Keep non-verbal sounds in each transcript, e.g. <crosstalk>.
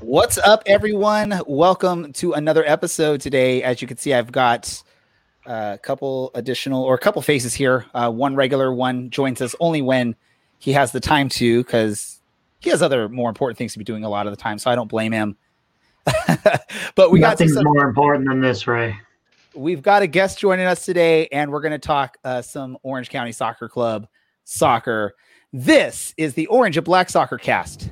What's up, everyone? Welcome to another episode today. As you can see, I've got a couple additional or a couple faces here. Uh, one regular, one joins us only when he has the time to, because he has other more important things to be doing a lot of the time. So I don't blame him. <laughs> but we Nothing's got some, more important than this, Ray. we've got a guest joining us today, and we're going to talk uh, some Orange County Soccer Club soccer. This is the Orange and Black Soccer Cast.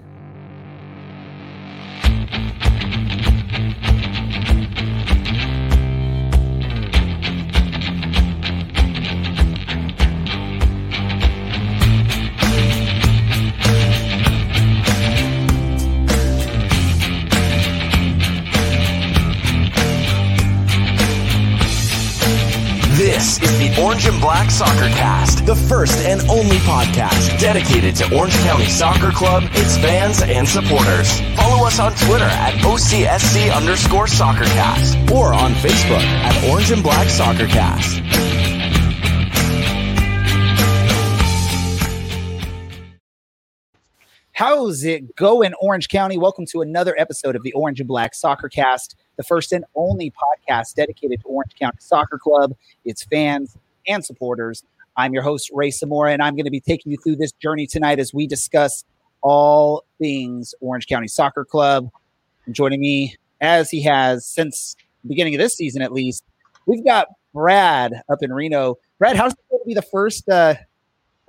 Orange and Black Soccer Cast, the first and only podcast dedicated to Orange County Soccer Club, its fans, and supporters. Follow us on Twitter at OCSC underscore soccercast or on Facebook at Orange and Black Soccer Cast. How's it going, Orange County? Welcome to another episode of the Orange and Black Soccer Cast, the first and only podcast dedicated to Orange County Soccer Club, its fans, and supporters. I'm your host, Ray Samora, and I'm going to be taking you through this journey tonight as we discuss all things Orange County Soccer Club. And joining me, as he has since the beginning of this season at least, we've got Brad up in Reno. Brad, how's it going to be the first uh,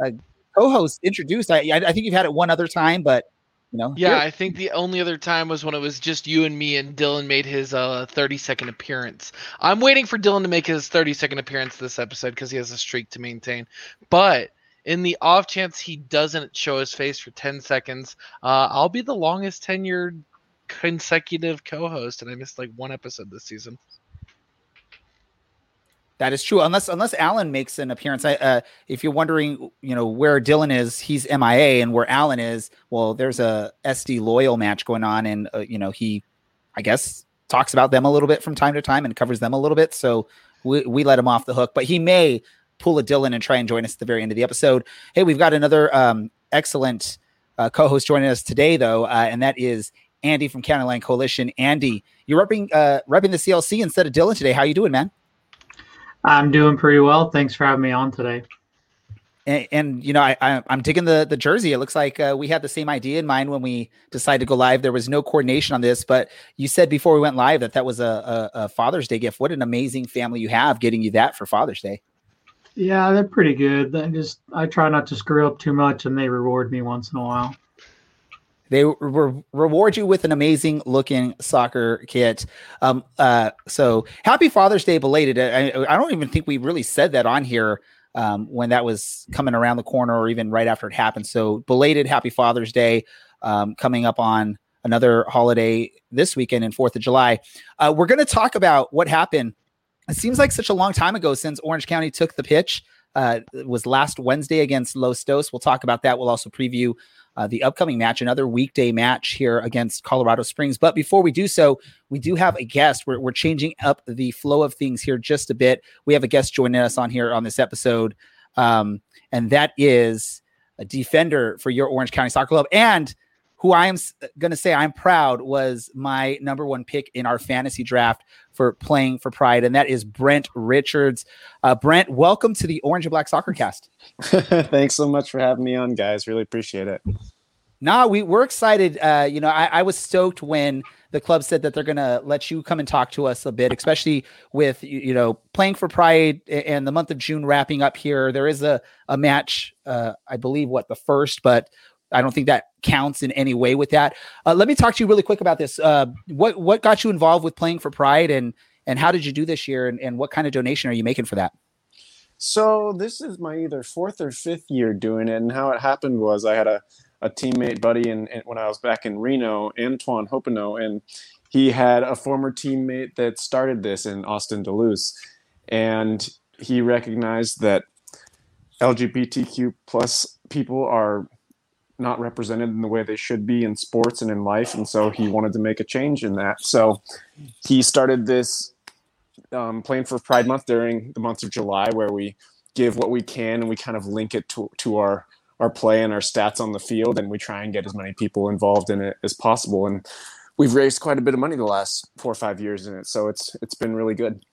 uh, co-host introduced? I, I I think you've had it one other time, but you know, Yeah, here- I think the only other time was when it was just you and me, and Dylan made his uh 30 second appearance. I'm waiting for Dylan to make his 30 second appearance this episode because he has a streak to maintain. But in the off chance he doesn't show his face for 10 seconds, uh, I'll be the longest tenured consecutive co-host, and I missed like one episode this season. That is true. Unless unless Alan makes an appearance. I, uh, if you're wondering, you know where Dylan is, he's MIA, and where Alan is, well, there's a SD loyal match going on, and uh, you know he, I guess, talks about them a little bit from time to time and covers them a little bit. So we we let him off the hook, but he may pull a Dylan and try and join us at the very end of the episode. Hey, we've got another um, excellent uh, co-host joining us today, though, uh, and that is Andy from County Line Coalition. Andy, you're repping uh, repping the CLC instead of Dylan today. How you doing, man? I'm doing pretty well. Thanks for having me on today. and, and you know I, I i'm digging the the jersey it looks like uh, we had the same idea in mind when we decided to go live there was no coordination on this but you said before we went live that that was a, a, a father's day gift what an amazing family you have getting you that for father's day Yeah, they're pretty good. I just I try not to screw up too much, and they reward me once in a while. They re- reward you with an amazing looking soccer kit. Um uh so happy father's day belated. I, I don't even think we really said that on here um, when that was coming around the corner or even right after it happened. So belated happy father's day um, coming up on another holiday this weekend in fourth of july. Uh, we're going to talk about what happened. It seems like such a long time ago since orange county took the pitch. Uh, was last wednesday against los dos. We'll talk about that. We'll also preview uh, the upcoming match, another weekday match here against Colorado Springs. But before we do so, we do have a guest. We're, we're changing up the flow of things here just a bit. We have a guest joining us on here on this episode, um, and that is a defender for your Orange County Soccer Club, and who I am going to say I'm proud was my number one pick in our fantasy draft for playing for Pride, and that is Brent Richards. Uh, Brent, welcome to the Orange and Black Soccer Cast. <laughs> Thanks so much for having me on, guys. Really appreciate it. Nah, we we're excited. Uh, you know, I, I was stoked when the club said that they're gonna let you come and talk to us a bit, especially with you, you know playing for Pride and the month of June wrapping up here. There is a a match, uh, I believe, what the first, but I don't think that counts in any way with that. Uh, let me talk to you really quick about this. Uh, what what got you involved with playing for Pride, and and how did you do this year, and, and what kind of donation are you making for that? So this is my either fourth or fifth year doing it, and how it happened was I had a, a teammate buddy, and when I was back in Reno, Antoine Hoppenot, and he had a former teammate that started this in Austin Da Luz, and he recognized that LGBTQ plus people are not represented in the way they should be in sports and in life, and so he wanted to make a change in that. So he started this um, for Pride Month during the month of July, where we give what we can and we kind of link it to, to our our play and our stats on the field, and we try and get as many people involved in it as possible. And we've raised quite a bit of money the last four or five years in it. So it's it's been really good.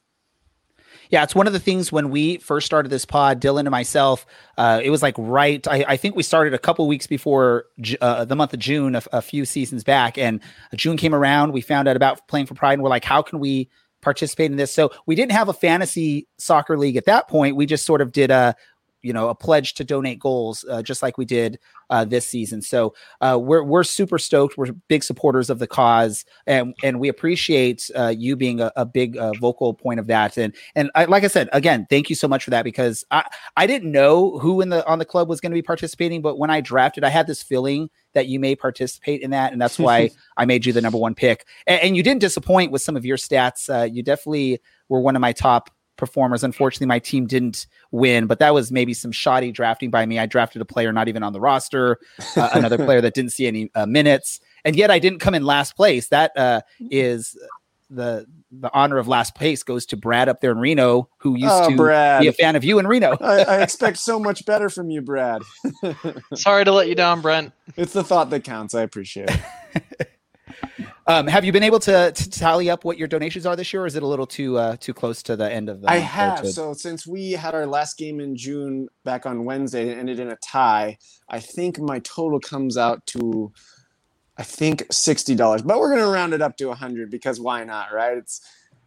Yeah, it's one of the things when we first started this pod, Dylan and myself, uh, it was like right. I, I, think we started a couple weeks before uh, the month of June, a, a, few seasons back, and June came around. We found out about playing for Pride, and we're like, how can we participate in this? So we didn't have a fantasy soccer league at that point. We just sort of did a you know a pledge to donate goals uh, just like we did uh, this season. So uh, we're we're super stoked. We're big supporters of the cause and and we appreciate uh, you being a, a big uh, vocal point of that. And and I, like I said again thank you so much for that because I I didn't know who in the on the club was going to be participating but when I drafted I had this feeling that you may participate in that and that's why <laughs> I made you the number one pick. And, and you didn't disappoint with some of your stats. Uh, you definitely were one of my top performers. Unfortunately, my team didn't win, but that was maybe some shoddy drafting by me. I drafted a player not even on the roster, uh, <laughs> another player that didn't see any uh, minutes, and yet I didn't come in last place. That uh, is the the honor of last place goes to Brad up there in Reno, who used oh, to Brad. be a fan of you in Reno. <laughs> I, I expect so much better from you, Brad. <laughs> Sorry to let you down, Brent. It's the thought that counts. I appreciate it. Um, have you been able to, to, tally up what your donations are this year, or is it a little too uh, too close to the end of the? I have. To... So since we had our last game in June back on Wednesday, it ended in a tie. I think my total comes out to, I think sixty dollars, but we're gonna round it up to a hundred because why not, right? It's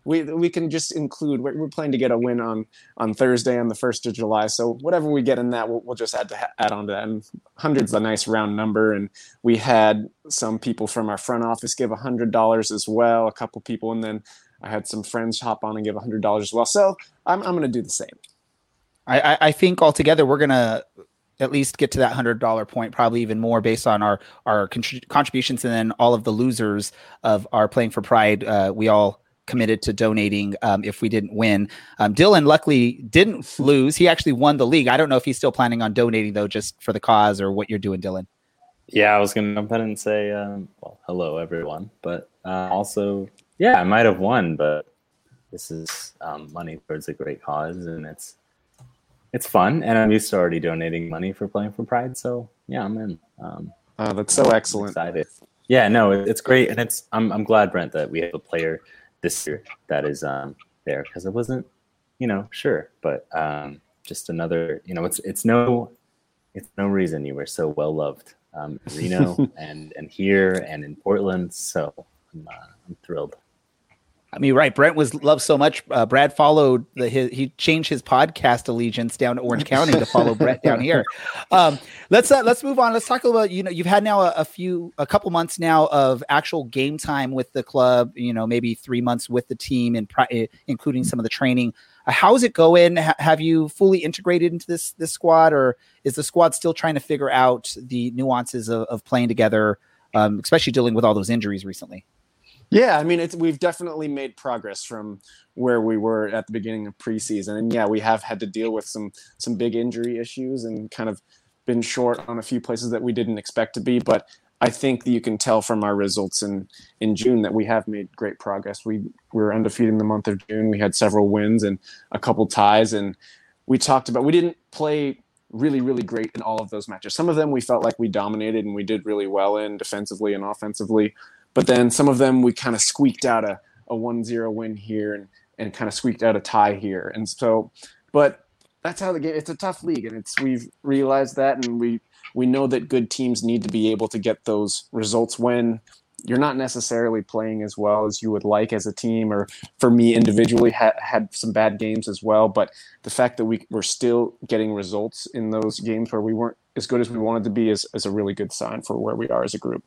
we we can just include we're, we're planning to get a win on on Thursday on the first of July. So whatever we get in that, we'll, we'll just add to add on to that. And hundreds a nice round number. And we had some people from our front office give a hundred dollars as well. A couple people, and then I had some friends hop on and give a hundred dollars as well. So I'm I'm going to do the same. I I think altogether we're gonna at least get to that hundred dollar point, probably even more based on our our contributions and then all of the losers of our playing for pride. Uh, we all committed to donating um, if we didn't win. Um, Dylan luckily didn't lose. He actually won the league. I don't know if he's still planning on donating though, just for the cause or what you're doing, Dylan. Yeah, I was going to jump in and say, um, well, hello everyone, but uh, also, yeah, I might have won, but this is um, money towards a great cause, and it's it's fun, and I'm used to already donating money for playing for Pride, so yeah, I'm in. Um, oh, that's so excellent. Excited. Yeah, no, it's great, and it's I'm I'm glad Brent that we have a player this year that is um, there because it wasn't, you know, sure, but um, just another, you know, it's it's no, it's no reason you were so well loved, um, Reno <laughs> and and here and in Portland. So I'm, uh, I'm thrilled. I mean, right? Brent was loved so much. Uh, Brad followed the his, he changed his podcast allegiance down to Orange <laughs> County to follow Brent down here. Um, let's uh, let's move on. Let's talk about you know you've had now a, a, few a couple months now of actual game time with the club. You know, maybe three months with the team and pri- including some of the training. Uh, how's it going? H- have you fully integrated into this this squad, or is the squad still trying to figure out the nuances of, of playing together, um, especially dealing with all those injuries recently? Yeah, I mean, it's we've definitely made progress from where we were at the beginning of preseason, and yeah, we have had to deal with some some big injury issues and kind of been short on a few places that we didn't expect to be. But I think you can tell from our results in in June that we have made great progress. We, we were undefeated in the month of June. We had several wins and a couple ties, and we talked about we didn't play really really great in all of those matches. Some of them we felt like we dominated and we did really well in defensively and offensively. But then some of them we kind of squeaked out a, a 1-0 win here and, and kind of squeaked out a tie here. And so, but that's how the game. It's a tough league, and it's we've realized that, and we we know that good teams need to be able to get those results when you're not necessarily playing as well as you would like as a team or for me individually ha- had some bad games as well but the fact that we were still getting results in those games where we weren't as good as we wanted to be is, is a really good sign for where we are as a group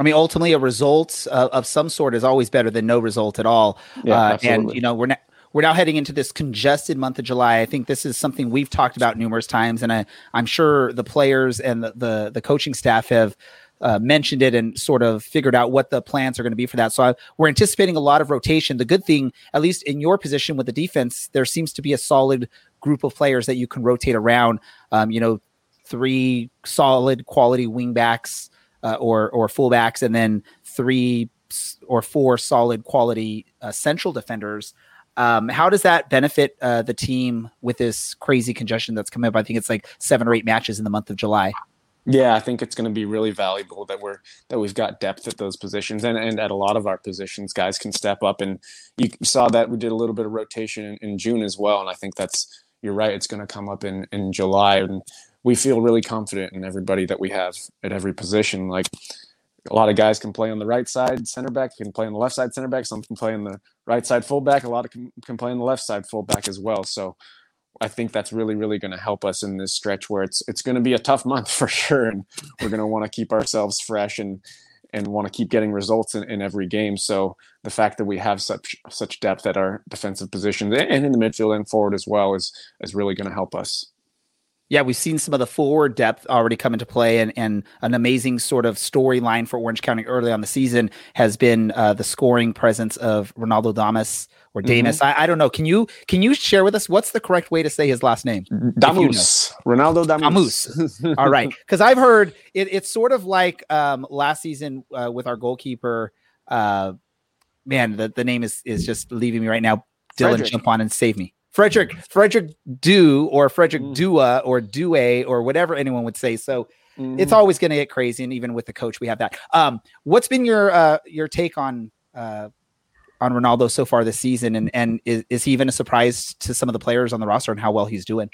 I mean, ultimately, a result uh, of some sort is always better than no result at all. Yeah, uh, and you know, we're not we're now heading into this congested month of July. I think this is something we've talked about numerous times, and I, am sure the players and the the, the coaching staff have uh, mentioned it and sort of figured out what the plans are going to be for that. So I, we're anticipating a lot of rotation. The good thing, at least in your position with the defense, there seems to be a solid group of players that you can rotate around. Um, you know, three solid quality wingbacks uh, or or fullbacks, and then three or four solid quality uh, central defenders. Um, how does that benefit uh, the team with this crazy congestion that's coming up? I think it's like seven or eight matches in the month of July. Yeah, I think it's going to be really valuable that we're that we've got depth at those positions and, and at a lot of our positions, guys can step up. And you saw that we did a little bit of rotation in, in June as well. And I think that's you're right. It's going to come up in in July, and we feel really confident in everybody that we have at every position. Like a lot of guys can play on the right side center back, can play on the left side center back. Some can play on the right side fullback. A lot of can, can play on the left side fullback as well. So I think that's really, really going to help us in this stretch where it's it's going to be a tough month <laughs> for sure, and we're going to want to keep ourselves fresh and and want to keep getting results in, in every game. So the fact that we have such such depth at our defensive positions and in the midfield and forward as well is is really going to help us yeah, we've seen some of the forward depth already come into play, and, and an amazing sort of storyline for Orange County early on the season has been uh, the scoring presence of Ronaldo Damas or Damus. Mm-hmm. I, I, don't know. Can you can you share with us what's the correct way to say his last name? Damus. You know? Ronaldo Damus. Damus. <laughs> All right, because I've heard it, it's sort of like um, last season uh, with our goalkeeper. Uh, man, the, the name is is just leaving me right now. Dylan, Frederick. jump on and save me. Frederick Frederick Do or Frederick mm. Dua or Due or whatever anyone would say. So mm. it's always going to get crazy, and even with the coach, we have that. Um, what's been your uh, your take on uh, on Ronaldo so far this season, and and is, is he even a surprise to some of the players on the roster and how well he's doing?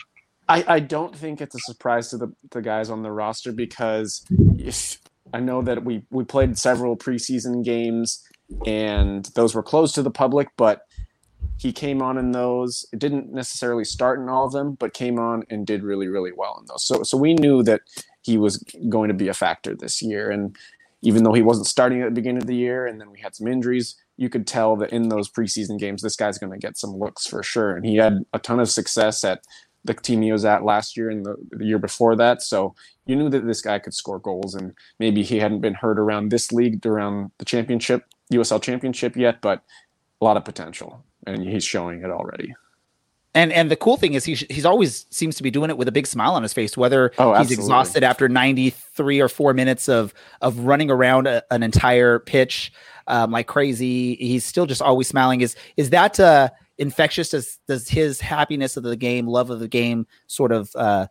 I, I don't think it's a surprise to the, the guys on the roster because if, I know that we we played several preseason games and those were closed to the public, but he came on in those. It didn't necessarily start in all of them, but came on and did really, really well in those. So, so we knew that he was going to be a factor this year. And even though he wasn't starting at the beginning of the year, and then we had some injuries, you could tell that in those preseason games, this guy's going to get some looks for sure. And he had a ton of success at the team he was at last year and the, the year before that. So you knew that this guy could score goals, and maybe he hadn't been heard around this league, around the championship, USL championship yet, but a lot of potential and he's showing it already. And and the cool thing is he's he's always seems to be doing it with a big smile on his face, whether oh, he's exhausted after 93 or four minutes of of running around a, an entire pitch um, like crazy. He's still just always smiling. Is is that uh, infectious? Does does his happiness of the game, love of the game, sort of uh,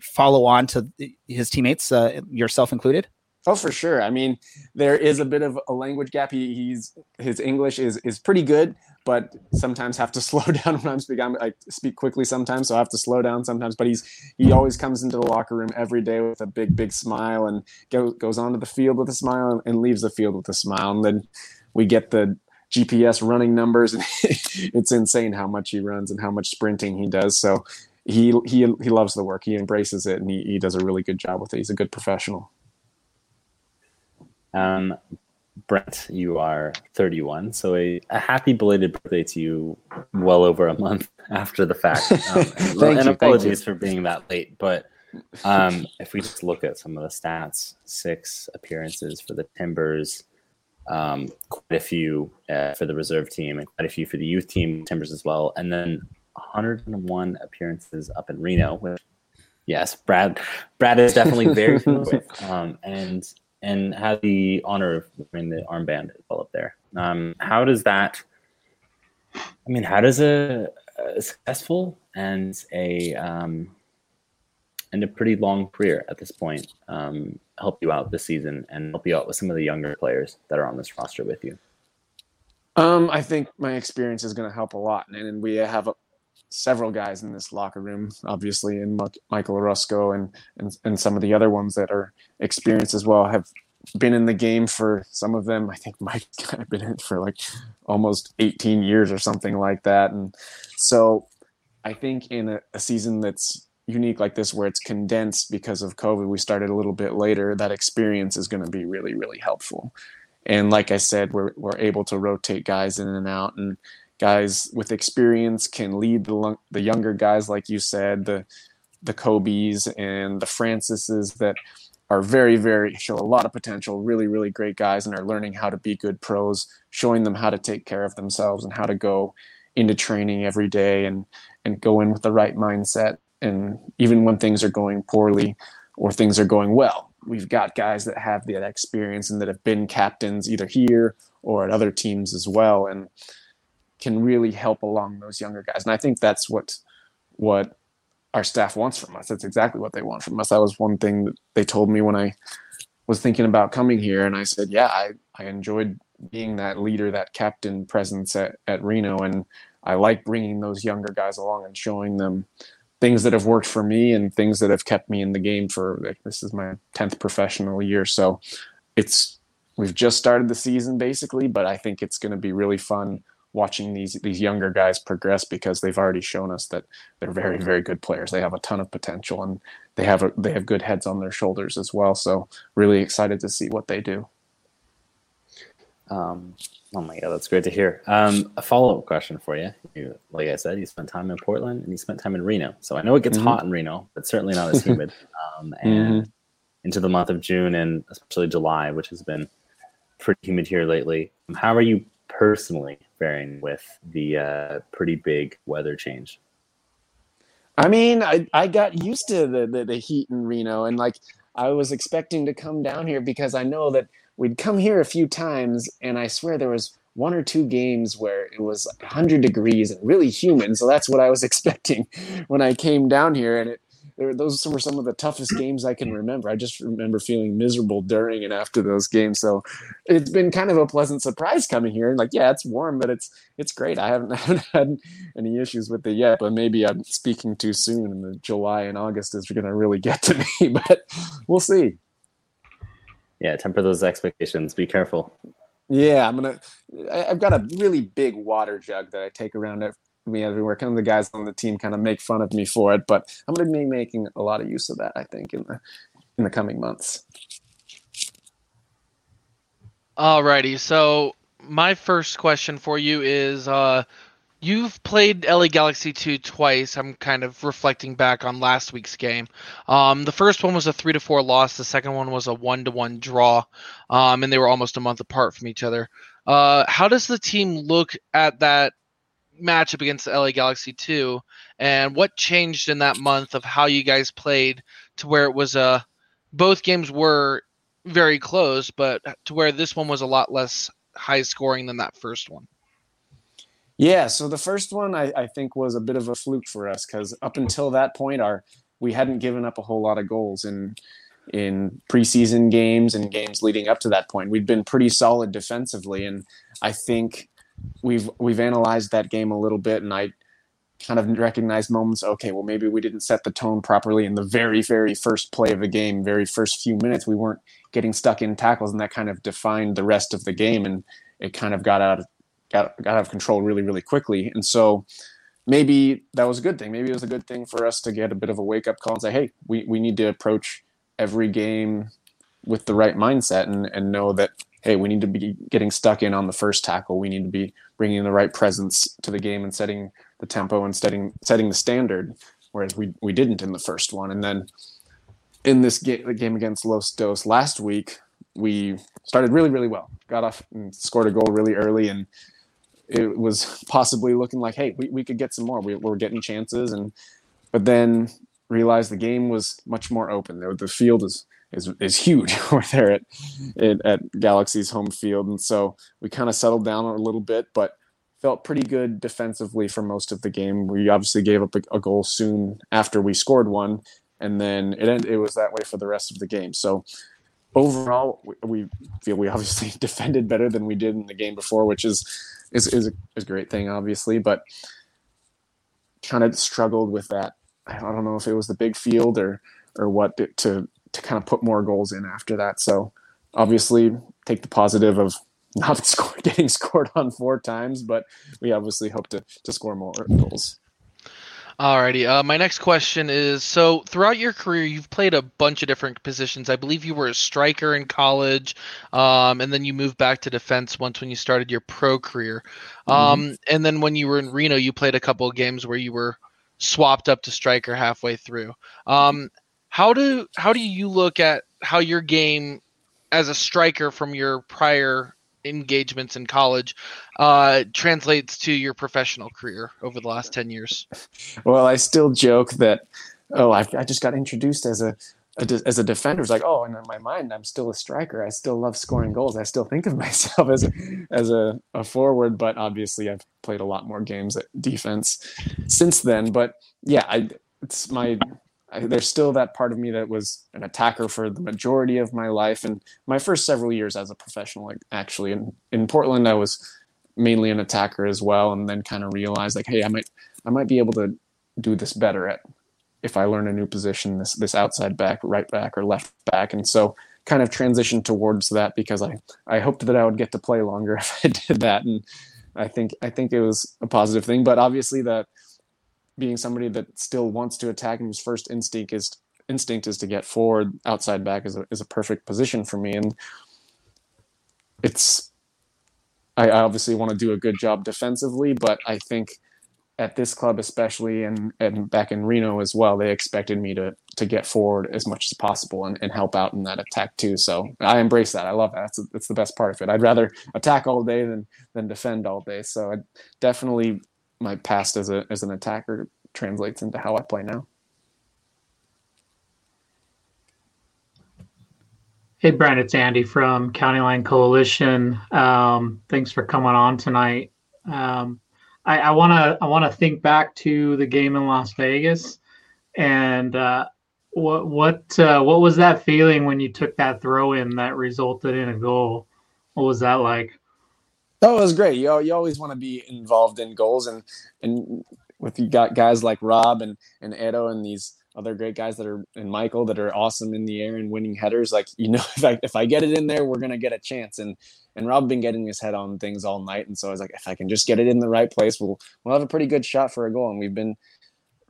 follow on to his teammates, uh, yourself included? Oh, for sure. I mean, there is a bit of a language gap. He, he's his English is is pretty good, but sometimes have to <laughs> slow down when I'm speaking. I speak quickly sometimes, so I have to slow down sometimes. But he's he always comes into the locker room every day with a big big smile and go, goes onto the field with a smile and leaves the field with a smile. And then we get the GPS running numbers, and <laughs> it's insane how much he runs and how much sprinting he does. So he he he loves the work. He embraces it, and he, he does a really good job with it. He's a good professional. Um, Brent, you are 31, so a, a, happy belated birthday to you well over a month <laughs> after the fact. <laughs> Um, and, and you, apologies for being that late, but <laughs> um, if we just look at some of the stats, six appearances for the Timbers, um, quite a few uh, for the reserve team, and quite a few for the youth team, Timbers as well, and then 101 appearances up in Reno. Which, yes, Brad, Brad is definitely very familiar with, um, and and had the honor of wearing the armband as well up there. Um, how does that? I mean, how does a, a successful and a um, and a pretty long career at this point um, help you out this season and help you out with some of the younger players that are on this roster with you? Um, I think my experience is going to help a lot, and, and we have a, several guys in this locker room, obviously, and Michael Orozco and, and and some of the other ones that are experienced as well have been in the game for some of them. I think Mike <laughs> kind of been in for like almost 18 years or something like that, and so I think in a, a season that's unique like this where it's condensed because of covid we started a little bit later that experience is going to be really really helpful and like i said we're, we're able to rotate guys in and out and guys with experience can lead the the younger guys, like you said, the the Kobe's and the Francises that are very, very show a lot of potential, really, really great guys, and are learning how to be good pros, showing them how to take care of themselves and how to go into training every day and and go in with the right mindset. And even when things are going poorly or things are going well, we've got guys that have that experience and that have been captains either here or at other teams as well. And can really help along those younger guys. And I think that's what what our staff wants from us. That's exactly what they want from us. That was one thing that they told me when I was thinking about coming here, and I said, yeah, I I enjoyed being that leader, that captain presence at, at Reno, and I like bringing those younger guys along and showing them things that have worked for me and things that have kept me in the game for like, this is my 10th professional year so it's we've just started the season basically but i think it's going to be really fun watching these these younger guys progress because they've already shown us that they're very very good players they have a ton of potential and they have a, they have good heads on their shoulders as well so really excited to see what they do um, oh my god, that's great to hear. Um, a follow up question for you. you. Like I said, you spent time in Portland and you spent time in Reno. So I know it gets mm-hmm. hot in Reno, but certainly not as humid. <laughs> Um, and mm-hmm. into the month of June and especially July, which has been pretty humid here lately. How are you personally faring with the uh, pretty big weather change? I mean, I, I got used to the, the, the heat in Reno and like I was expecting to come down here because I know that we'd come here a few times, and I swear there was one or two games where it was 100 degrees and really humid. So that's what I was <laughs> expecting when I came down here, and it those were some of the toughest games I can remember. I just remember feeling miserable during and after those games. So it's been kind of a pleasant surprise coming here. And like, yeah, it's warm, but it's it's great. I haven't, <laughs> I haven't had any issues with it yet. But maybe I'm speaking too soon, and the July and August is going to really get to <laughs> me. But we'll see yeah, temper those expectations. Be careful. Yeah, I'm gonna. I, have got a really big water jug that I take around me everywhere. Kind of the guys on the team kind of make fun of me for it, but I'm gonna be making a lot of use of that. I think in the in the coming months. Alrighty, so my first question for you is uh, You've played LA Galaxy 2 twice. I'm kind of reflecting back on last week's game. Um, the first one was a 3 to 4 loss, the second one was a 1 to 1 draw, um, and they were almost a month apart from each other. Uh, how does the team look at that matchup against the LA Galaxy 2, and what changed in that month of how you guys played to where it was a uh, both games were very close, but to where this one was a lot less high scoring than that first one? Yeah, so the first one I, I think was a bit of a fluke for us because up until that point, our we hadn't given up a whole lot of goals in in preseason games and games leading up to that point. We'd been pretty solid defensively, and I think we've we've analyzed that game a little bit, and I kind of recognized moments. Okay, well maybe we didn't set the tone properly in the very very first play of the game, very first few minutes. We weren't getting stuck in tackles, and that kind of defined the rest of the game, and it kind of got out of got got out of control really really quickly and so maybe that was a good thing maybe it was a good thing for us to get a bit of a wake up call and say hey we, we need to approach every game with the right mindset and, and know that hey we need to be getting stuck in on the first tackle we need to be bringing the right presence to the game and setting the tempo and setting setting the standard whereas we, we didn't in the first one and then in this game, the game against Los Dos last week we started really really well got off and scored a goal really early and it was possibly looking like, hey, we, we could get some more. We were getting chances, and but then realized the game was much more open. The field is is is huge <laughs> over there at, at at Galaxy's home field, and so we kind of settled down a little bit, but felt pretty good defensively for most of the game. We obviously gave up a, a goal soon after we scored one, and then it it was that way for the rest of the game. So overall, we, we feel we obviously <laughs> defended better than we did in the game before, which is is is a, is a great thing, obviously, but kind of struggled with that. I don't know if it was the big field or or what to to kind of put more goals in after that. So obviously, take the positive of <laughs> not score, getting scored on four times, but we obviously hope to to score more goals. Alrighty. Uh, my next question is: So, throughout your career, you've played a bunch of different positions. I believe you were a striker in college, um, and then you moved back to defense once when you started your pro career. Mm-hmm. Um, and then when you were in Reno, you played a couple of games where you were swapped up to striker halfway through. Um, how do how do you look at how your game as a striker from your prior engagements in college uh, translates to your professional career over the last 10 years? Well, I still joke that, oh, I, I just got introduced as a, a, as a defender. It's like, oh, and in my mind, I'm still a striker. I still love scoring goals. I still think of <laughs> myself as a, as a, a forward, but obviously I've played a lot more games at defense since then. But yeah, I, it's my I, there's still that part of me that was an attacker for the majority of my life. And my first several years as a professional actually in, in portland i was mainly an attacker as well and then kind of realized like hey i might i might be able to do this better at if i learn a new position this this outside back right back or left back. And so kind of transitioned towards that because i i hoped that i would get to play longer <laughs> if i did that. And i think i think it was a positive thing. But obviously that being somebody that still wants to attack and whose first instinct is instinct is to get forward outside back is a, is a perfect position for me. And it's I obviously want to do a good job defensively but I think at this club especially and, and back in Reno as well they expected me to to get forward as much as possible and, and help out in that attack too. So I embrace that. I love that. That's, that's the best part of it. I'd rather attack all day than than defend all day. So I definitely my past as a as an attacker translates into how I play now. Hey, Brent, it's Andy from County Line Coalition. Um, thanks for coming on tonight. Um, I want to I want to think back to the game in Las Vegas, and uh, what what uh, what was that feeling when you took that throw in that resulted in a goal? What was that like? Oh, that was great. You you always want to be involved in goals, and and with you got guys like Rob and and Edo and these other great guys that are and Michael that are awesome in the air and winning headers. Like you know, <laughs> if I if I get it in there, we're gonna get a chance. And and Rob been getting his head on things all night, and so I was like, if I can just get it in the right place, we'll we'll have a pretty good shot for a goal. And we've been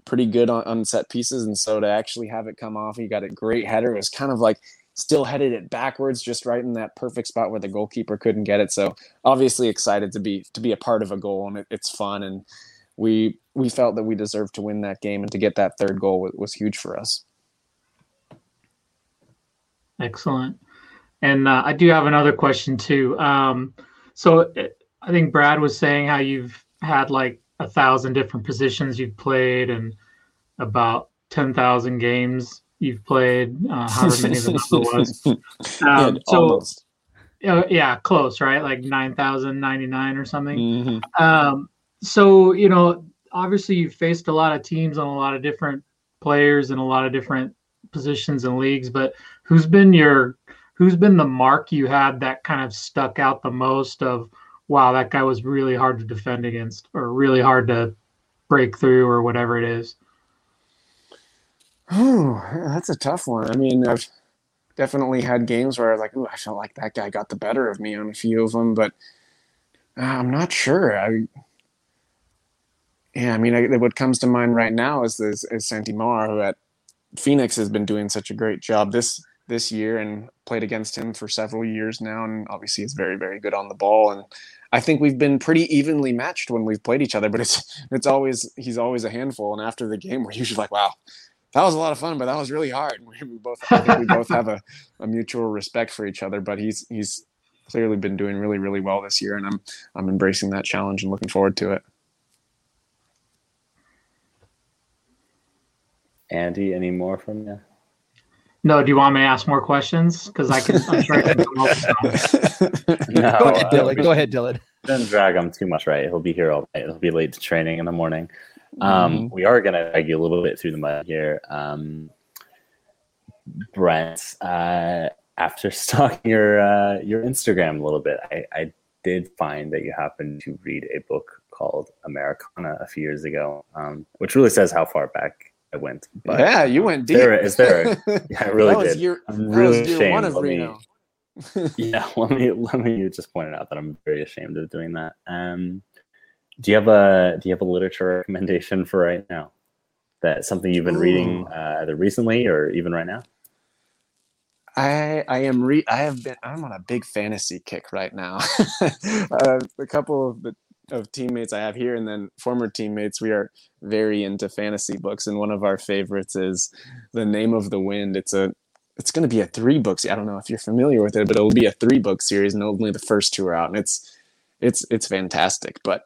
pretty good on, on set pieces, and so to actually have it come off, he got a great header. It was kind of like still headed it backwards, just right in that perfect spot where the goalkeeper couldn't get it. So obviously excited to be to be a part of a goal, and it, it's fun and we we felt that we deserved to win that game and to get that third goal was, was huge for us. Excellent. And uh, I do have another question too. Um, so uh, I think Brad was saying how you've had like a thousand different positions you've played and about 10,000 games you've played, uh, however many the <laughs> number was. Um, yeah, so, uh, yeah, close, right? Like 9,099 or something. Mm-hmm. Um, so you know obviously you've faced a lot of teams on a lot of different players and a lot of different positions and leagues but who's been your who's been the mark you had that kind of stuck out the most of wow that guy was really hard to defend against or really hard to break through or whatever it is oh that's a tough one i mean i've definitely had games where i was like oh i felt like that guy got the better of me on a few of them but uh, i'm not sure i yeah, I mean, I, what comes to mind right now is this is Santi Moar, who at Phoenix has been doing such a great job this this year and played against him for several years now, and obviously is very very good on the ball. And I think we've been pretty evenly matched when we've played each other, but it's it's always he's always a handful. And after the game, we're usually like, wow. That was a lot of fun, but that was really hard. <laughs> We both, I think we both have a, a mutual respect for each other. But he's he's clearly been doing really really well this year, and I'm I'm embracing that challenge and looking forward to it. Andy, any more from you? No, do you want me to ask more questions? Because I can. I'm sure I can come up <laughs> no, go ahead, Dylan. Uh, go ahead, Dylan. Don't drag him too much, right? He'll be here all night. He'll be late to training in the morning. Um, mm-hmm. We are going to you a little bit through the mud here. Um, Brent, uh, after <laughs> stalking your uh, your Instagram a little bit, I, I did find that you happened to read a book called Americana a few years ago, um, which really says how far back I went. But yeah, you went deep. There, is there? <laughs> Yeah, I really did. Year, I'm really ashamed. One me, <laughs> yeah, let me let me just point it out that I'm very ashamed of doing that. Um, do you have a do you have a literature recommendation for right now? That something you've been Ooh. reading uh, either recently or even right now? I I am re I have been I'm on a big fantasy kick right now. <laughs> uh, a couple of the of teammates I have here, and then former teammates, we are very into fantasy books, and one of our favorites is "The Name of the Wind." It's a it's going to be a three books. I don't know if you're familiar with it, but it'll be a three book series, and only the first two are out, and it's it's it's fantastic. But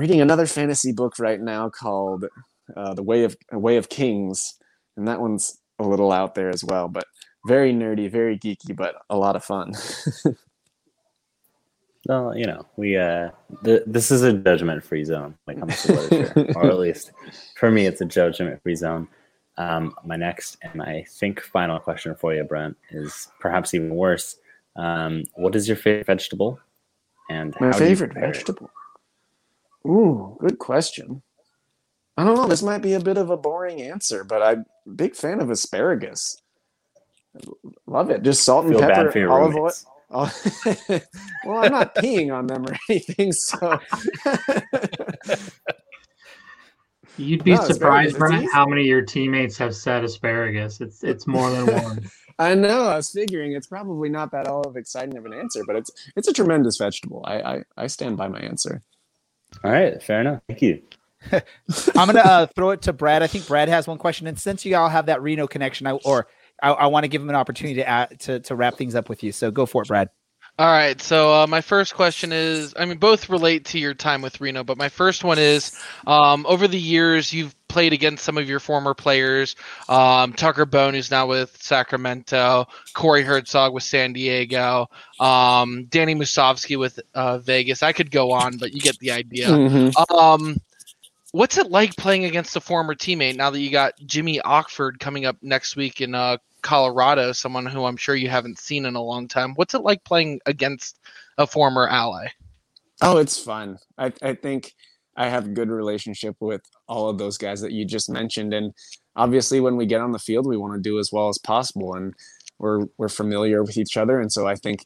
reading another fantasy book right now called uh, "The Way of Way of Kings," and that one's a little out there as well, but very nerdy, very geeky, but a lot of fun. <laughs> Well, you know, we uh, the, this is a judgment-free zone when it comes to literature, <laughs> or at least for me, it's a judgment-free zone. Um, my next and I think final question for you, Brent, is perhaps even worse. Um, what is your favorite vegetable? And My how do you favorite prepare it? Vegetable. Ooh, good question. I don't know. This might be a bit of a boring answer, but I'm a big fan of asparagus. Love it. Just salt and Feel bad pepper, for your olive oil. Oh, <laughs> well, I'm not peeing on them or anything, so <laughs> You'd be No, surprised, Brent, how many of your teammates have said asparagus. It's it's more than <laughs> one. I know. I was figuring it's probably not that all of exciting of an answer, but it's it's a tremendous vegetable. I I, I stand by my answer. All right, fair enough. Thank you. <laughs> I'm gonna uh, throw it to Brad. I think Brad has one question, and since you all have that Reno connection, I or I, I want to give him an opportunity to, to to wrap things up with you. So go for it, Brad. All right. So uh, my first question is, I mean, both relate to your time with Reno, but my first one is, um, over the years you've played against some of your former players, um, Tucker Bone, who's now with Sacramento, Corey Hertzog with San Diego, um, Danny Musovski with uh, Vegas. I could go on, but you get the idea. Mhm. Um, what's it like playing against a former teammate now that you got Jimmy Ockford coming up next week in uh, Colorado, someone who I'm sure you haven't seen in a long time? What's it like playing against a former ally? Oh, it's fun. I, I think I have good relationship with all of those guys that you just mentioned. And obviously when we get on the field, we want to do as well as possible. And we're we're familiar with each other. And so I think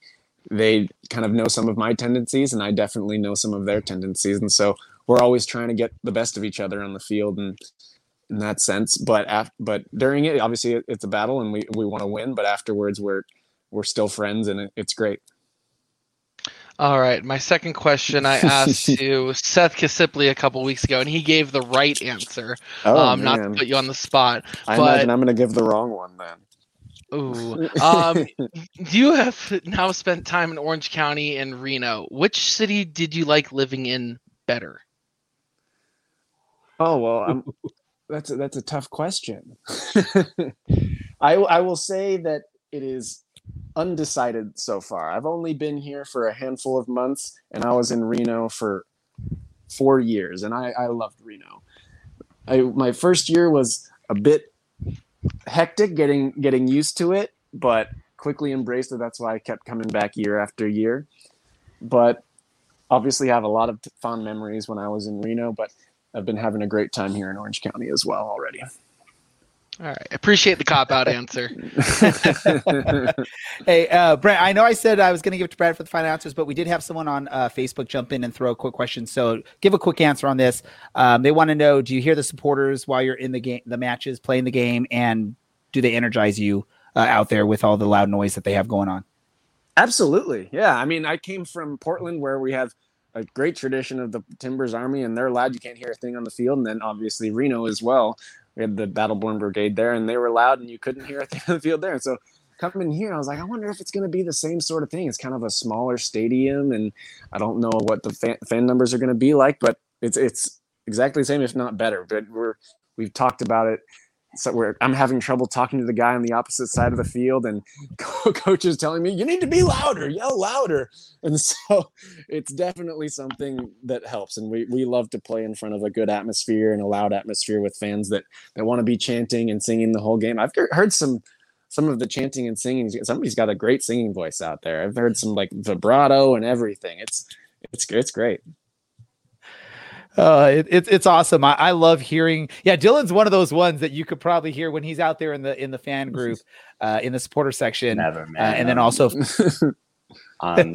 they kind of know some of my tendencies and I definitely know some of their tendencies. And so we're always trying to get the best of each other on the field and in that sense. But af- but during it, obviously it- it's a battle and we, we want to win, but afterwards we're we're still friends and it, it's great. All right. My second question I asked <laughs> to Seth Casiple a couple weeks ago, and he gave the right answer. Oh, um, not to put you on the spot. I but- imagine I'm going to give the wrong one then. Ooh. <laughs> Um, you have now spent time in Orange County and Reno. Which city did you like living in better? Oh well, I'm, that's a, that's a tough question. <laughs> I I will say that it is undecided so far. I've only been here for a handful of months, and I was in Reno for four years, and I I loved Reno. I my first year was a bit hectic getting getting used to it, but quickly embraced it. That's why I kept coming back year after year. But obviously, I have a lot of fond memories when I was in Reno, but I've been having a great time here in Orange County as well already. All right. Appreciate the cop out answer. <laughs> Hey, uh, Brad, I know I said I was going to give it to Brad for the final answers, but we did have someone on uh, Facebook jump in and throw a quick question. So give a quick answer on this. Um, they want to know: Do you hear the supporters while you're in the game, the matches, playing the game, and do they energize you uh, out there with all the loud noise that they have going on? Absolutely. Yeah. I mean, I came from Portland where we have a great tradition of the Timbers Army, and they're loud. You can't hear a thing on the field. And then obviously Reno as well. We had the Battleborn Brigade there, and they were loud, and you couldn't hear a <laughs> thing on the field there. And so coming here, I was like, I wonder if it's going to be the same sort of thing. It's kind of a smaller stadium, and I don't know what the fan, fan numbers are going to be like, but it's it's exactly the same, if not better. But we're we've talked about it. So I'm having trouble talking to the guy on the opposite side of the field, and <laughs> co- coach is telling me you need to be louder, yell louder, and <laughs> so it's definitely something that helps. And we we love to play in front of a good atmosphere and a loud atmosphere with fans that that want to be chanting and singing the whole game. I've heard some some of the chanting and singing. Somebody's got a great singing voice out there. I've heard some like vibrato and everything. It's it's it's great. Uh, it, it's it's awesome. I, I love hearing. Yeah, Dylan's one of those ones that you could probably hear when he's out there in the in the fan group, uh, in the supporter section, uh, Never, man. and then also <laughs> <laughs> um,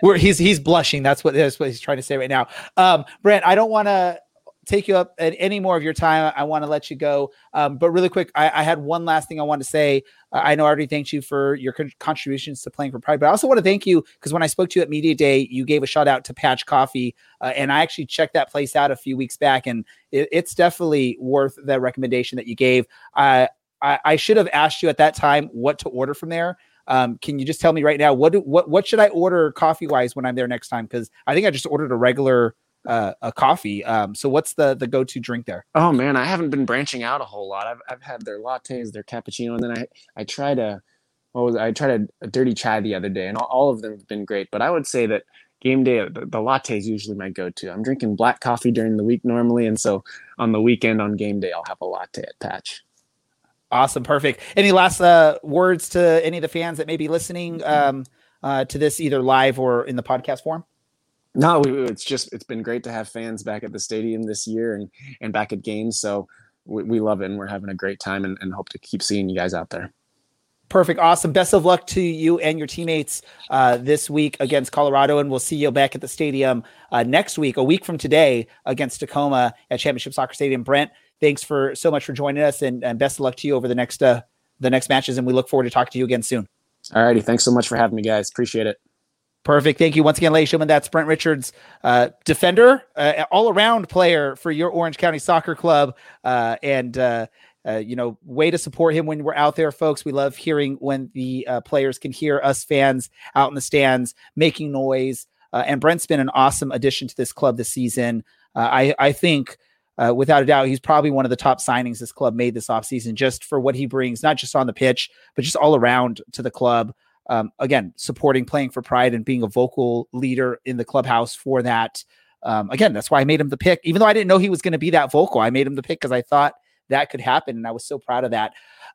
where he's he's blushing. That's what that's what he's trying to say right now. Um, Brent, I don't want to take you up at any more of your time. I want to let you go. Um, but really quick, I, I had one last thing I want to say. Uh, I know I already thanked you for your con- contributions to playing for Pride, but I also want to thank you because when I spoke to you at Media Day, you gave a shout out to Patch Coffee, uh, and I actually checked that place out a few weeks back, and it, it's definitely worth the recommendation that you gave. I, I I should have asked you at that time what to order from there. Um, can you just tell me right now what do, what what should I order coffee wise when I'm there next time? Because I think I just ordered a regular uh, a coffee. Um, so what's the the go to drink there? Oh man, I haven't been branching out a whole lot. I've I've had their lattes, their cappuccino, and then I I try to what was I tried a, a dirty chai the other day, and all, all of them have been great. But I would say that game day the, the latte is usually my go-to. I'm drinking black coffee during the week normally, and so on the weekend on game day I'll have a latte at Patch. Awesome, perfect. Any last uh, words to any of the fans that may be listening um, uh, to this either live or in the podcast form? No, it's just it's been great to have fans back at the stadium this year and and back at games. So we, we love it and we're having a great time and, and hope to keep seeing you guys out there. Perfect. Awesome. Best of luck to you and your teammates uh, this week against Colorado. And we'll see you back at the stadium uh, next week, a week from today, against Tacoma at Championship Soccer Stadium. Brent, thanks for so much for joining us and, and best of luck to you over the next uh, the next matches. And we look forward to talking to you again soon. All righty. Thanks so much for having me, guys. Appreciate it. Perfect. Thank you once again, and gentlemen. That's Brent Richards, uh, defender, uh, all around player for your Orange County Soccer Club. Uh, and, uh, uh, you know, way to support him when we're out there, folks. We love hearing when the uh, players can hear us fans out in the stands making noise. and Brent's been an awesome addition to this club this season. I, I think. without a doubt, he's probably one of the top signings this club made this offseason just for what he brings, not just on the pitch, but just all around to the club um, again, supporting playing for pride and being a vocal leader in the clubhouse for that. Um, again, that's why I made him the pick, even though I didn't know he was going to be that vocal. I made him the pick because I thought that could happen, and I was so proud of that.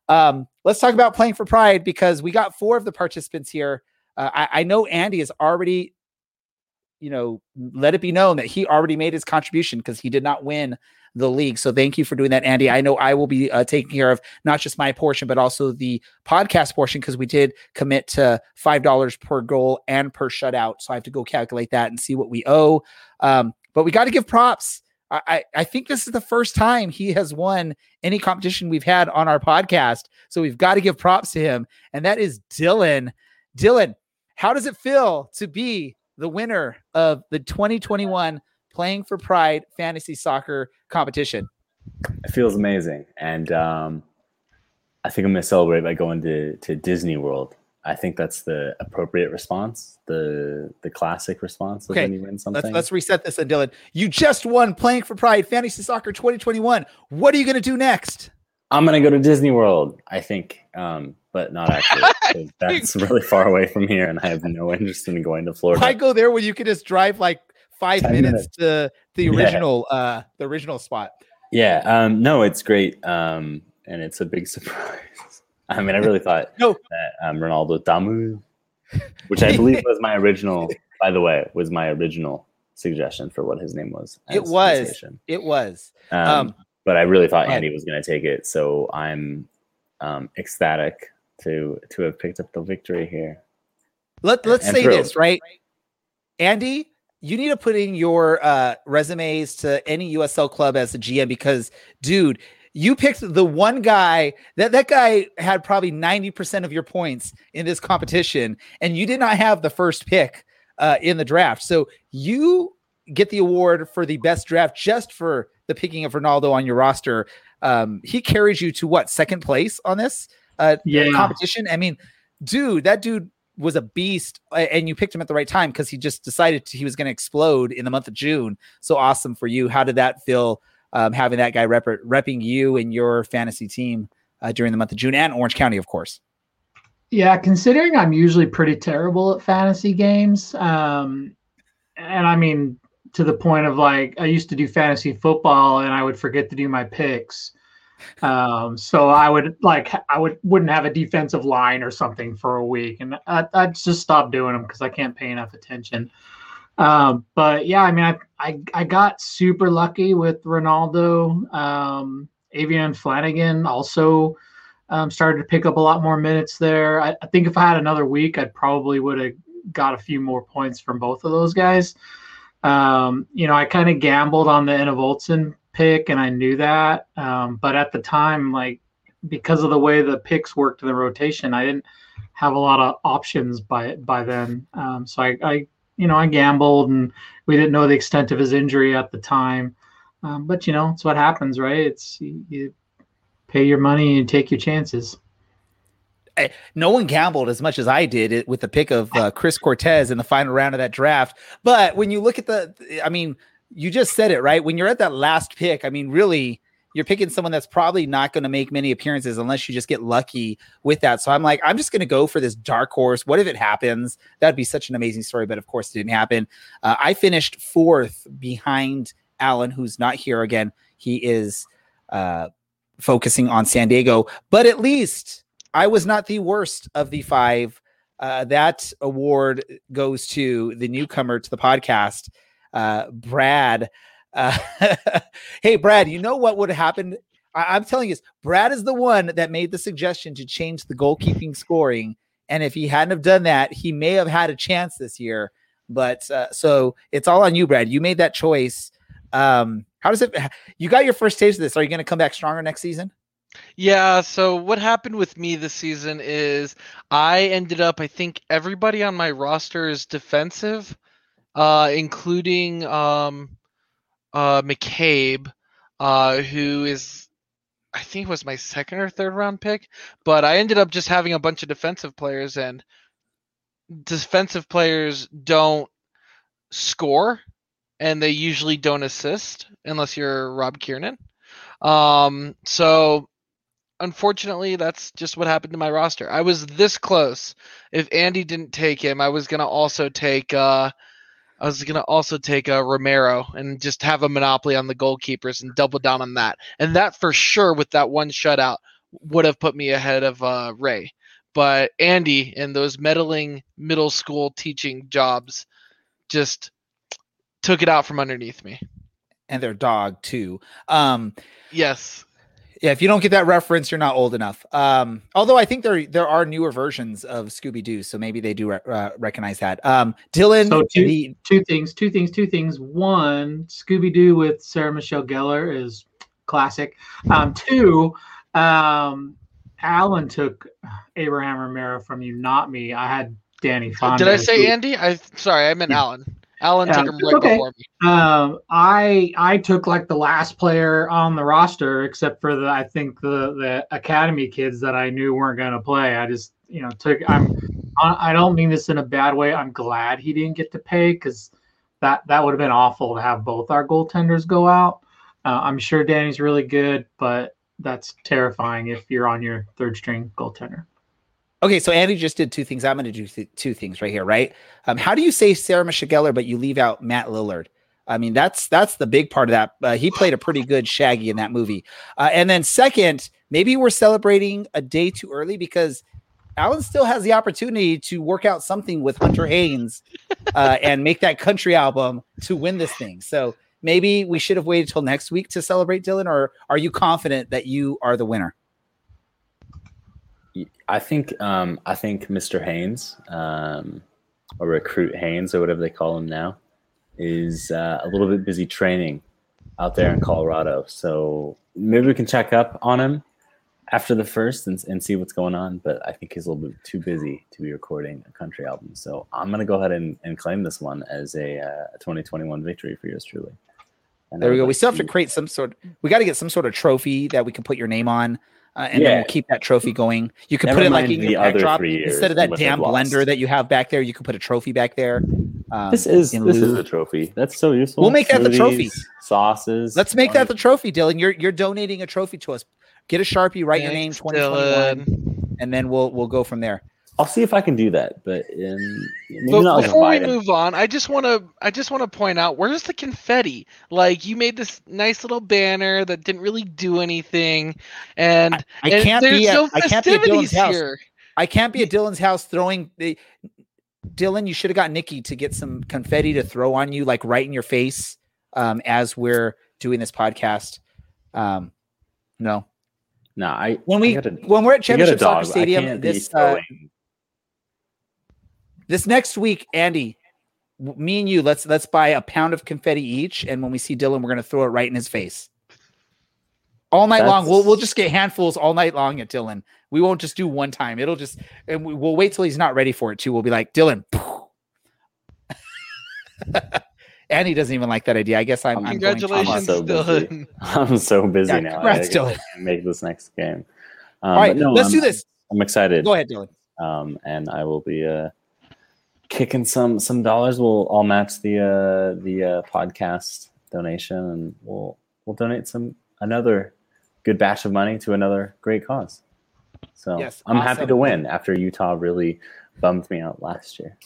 Um, let's talk about playing for pride because we got four of the participants here. Uh, I, I know Andy has already, you know, let it be known that he already made his contribution because he did not win the league. So thank you for doing that, Andy. I know I will be uh, taking care of not just my portion, but also the podcast portion because we did commit to $5 per goal and per shutout. So I have to go calculate that and see what we owe. Um, but we got to give props. I, I think this is the first time he has won any competition we've had on our podcast. So we've got to give props to him. And that is Dylan. Dylan, how does it feel to be the winner of the 2021 playing for Pride fantasy soccer competition? It feels amazing, and um, I think I'm going to celebrate by going to to Disney World. I think that's the appropriate response, the the classic response okay. when you win something. Let's, let's reset this, and Dylan, you just won playing for Pride Fantasy Soccer 2021. What are you going to do next? I'm going to go to Disney World. I think, um, but not actually. <laughs> that's <laughs> really far away from here, and I have no interest in going to Florida. I go there when you can just drive like five minutes, minutes, to the original yeah. uh the original spot. Yeah, um, no, it's great. Um, and it's a big <laughs> surprise. I mean, I really thought no. that um, Ronaldo Damu, which I believe was my original, by the way, was my original suggestion for what his name was. It was. It was. Um, um, but I really thought Andy was going to take it, so I'm um, ecstatic to to have picked up the victory here. Let Let's and say thrilled. this right, Andy you need to put in your uh, resumes to any USL club as a GM because, dude, you picked the one guy that that guy had probably 90% of your points in this competition, and you did not have the first pick uh, in the draft. So you get the award for the best draft just for the picking of Ronaldo on your roster. Um, he carries you to what second place on this uh, yeah. competition? I mean, dude, that dude was a beast and you picked him at the right time because he just decided to, he was going to explode in the month of June. So awesome for you. How did that feel um, having that guy rep- repping you and your fantasy team uh, during the month of June and Orange County, of course? Yeah, considering I'm usually pretty terrible at fantasy games. Um, and I mean, to the point of like, I used to do fantasy football and I would forget to do my picks. Um, so I would like I would wouldn't have a defensive line or something for a week, and I, would just stop doing them because I can't pay enough attention. Um, but yeah, I mean, I, I I got super lucky with Ronaldo. Um, Avian Flanagan also um, started to pick up a lot more minutes there. I, I think if I had another week, I probably would have got a few more points from both of those guys. Um, you know, I kind of gambled on the Enevoldsen pick, and I knew that. Um, but at the time, like because of the way the picks worked in the rotation, I didn't have a lot of options by by then. Um, so I, I, you know, I gambled, and we didn't know the extent of his injury at the time. Um, but you know, it's what happens, right? It's you, you pay your money and take your chances. No one gambled as much as I did with the pick of uh, Chris Cortez in the final round of that draft. But when you look at the, I mean, you just said it right. When you're at that last pick, I mean, really, you're picking someone that's probably not going to make many appearances unless you just get lucky with that. So I'm like, I'm just going to go for this dark horse. What if it happens? That'd be such an amazing story, but of course it didn't happen. Uh, I finished fourth behind Alan, who's not here again. He is uh, focusing on San Diego, but at least I was not the worst of the five. Uh, that award goes to the newcomer to the podcast, uh, Brad. Uh, <laughs> hey, Brad, you know what would have happened? I- am telling you, Brad is the one that made the suggestion to change the goalkeeping scoring. And if he hadn't have done that, he may have had a chance this year. But uh, so it's all on you, Brad. You made that choice. Um, how does it? You got your first taste of this. Are you going to come back stronger next season? Yeah, so what happened with me this season is I ended up I think everybody on my roster is defensive, uh, including um, uh, McCabe, uh, who is I think was my second or third round pick, but I ended up just having a bunch of defensive players and defensive players don't score and they usually don't assist unless you're Rob Kiernan. Um, so unfortunately, that's just what happened to my roster. I was this close. If Andy didn't take him, I was gonna also take. Uh, I was gonna also take uh, Romero and just have a monopoly on the goalkeepers and double down on that. And that for sure, with that one shutout, would have put me ahead of uh, Ray. But Andy and those meddling middle school teaching jobs just took it out from underneath me. And their dog too. Um, yes. Yeah, if you don't get that reference, you're not old enough. Um, although I think there there are newer versions of Scooby Doo, so maybe they do re- uh, recognize that. Um, Dylan, so two, the, two things, two things, two things. One, Scooby Doo with Sarah Michelle Gellar is classic. Um, two, um, Alan took Abraham Romero from you, not me. I had Danny Fonda. Did I say Andy? I sorry, I meant yeah. Alan. Alan took him right okay. before me. Um, I I took like the last player on the roster, except for the I think the the academy kids that I knew weren't going to play. I just you know took. I'm I don't mean this in a bad way. I'm glad he didn't get to pay because that that would have been awful to have both our goaltenders go out. Uh, I'm sure Danny's really good, but that's terrifying if you're on your third string goaltender. Okay, so Andy just did two things. I'm going to do th- two things right here, right? Um, how do you say Sarah Michelle Gellar, but you leave out Matt Lillard? I mean, that's that's the big part of that. Uh, he played a pretty good Shaggy in that movie. Uh, and then second, maybe we're celebrating a day too early because Alan still has the opportunity to work out something with Hunter Haynes uh, <laughs> and make that country album to win this thing. So maybe we should have waited till next week to celebrate Dylan, or are you confident that you are the winner? I think um, I think Mr. Haynes, um, or Recruit Haynes, or whatever they call him now, is uh, a little bit busy training out there in Colorado. So maybe we can check up on him after the first and, and see what's going on. But I think he's a little bit too busy to be recording a country album. So I'm gonna go ahead and, and claim this one as a, uh, 2021 victory for yours truly. And there we go. Like we still have to create some sort. We got to get some sort of trophy that we can put your name on uh, and yeah. then we'll keep that trophy going. You could Never put it like in your backdrop instead of that damn blender that you have back there. You could put a trophy back there. Um, this is this lieu. is a trophy. That's so useful. We'll make that the trophy. Sauces. Let's make that the trophy, Dylan. You're you're donating a trophy to us. Get a sharpie, write Thanks, your name, twenty twenty one, and then we'll we'll go from there. I'll see if I can do that, but in, but before we move on, I just want to I just want to point out where's the confetti? Like you made this nice little banner that didn't really do anything, and I, I and can't be at, no I can't be at Dylan's house. I can't be at Dylan's house throwing the. Dylan, you should have got Nikki to get some confetti to throw on you, like right in your face, um, as we're doing this podcast. Um, no, no, I when we gotta, when we're at Championship Soccer Stadium, this uh, this next week, Andy, me and you, let's let's buy a pound of confetti each, and when we see Dylan, we're gonna throw it right in his face. All night That's... long, we'll we'll just get handfuls all night long at Dylan. We won't just do one time. It'll just, and we, will wait till he's not ready for it too. We'll be like, Dylan. <laughs> Andy doesn't even like that idea. I guess I'm. Congratulations, I'm, so Dylan. I'm so busy yeah, now. Congrats, Dylan. Make this next game. Um, all right, no, let's I'm, do this. I'm excited. Go ahead, Dylan. Um, and I will be uh, kicking some some dollars. We'll all match the uh, the uh, podcast donation, and we'll we'll donate some another good batch of money to another great cause. So Yes, I'm happy to win after Utah really bummed me out last year.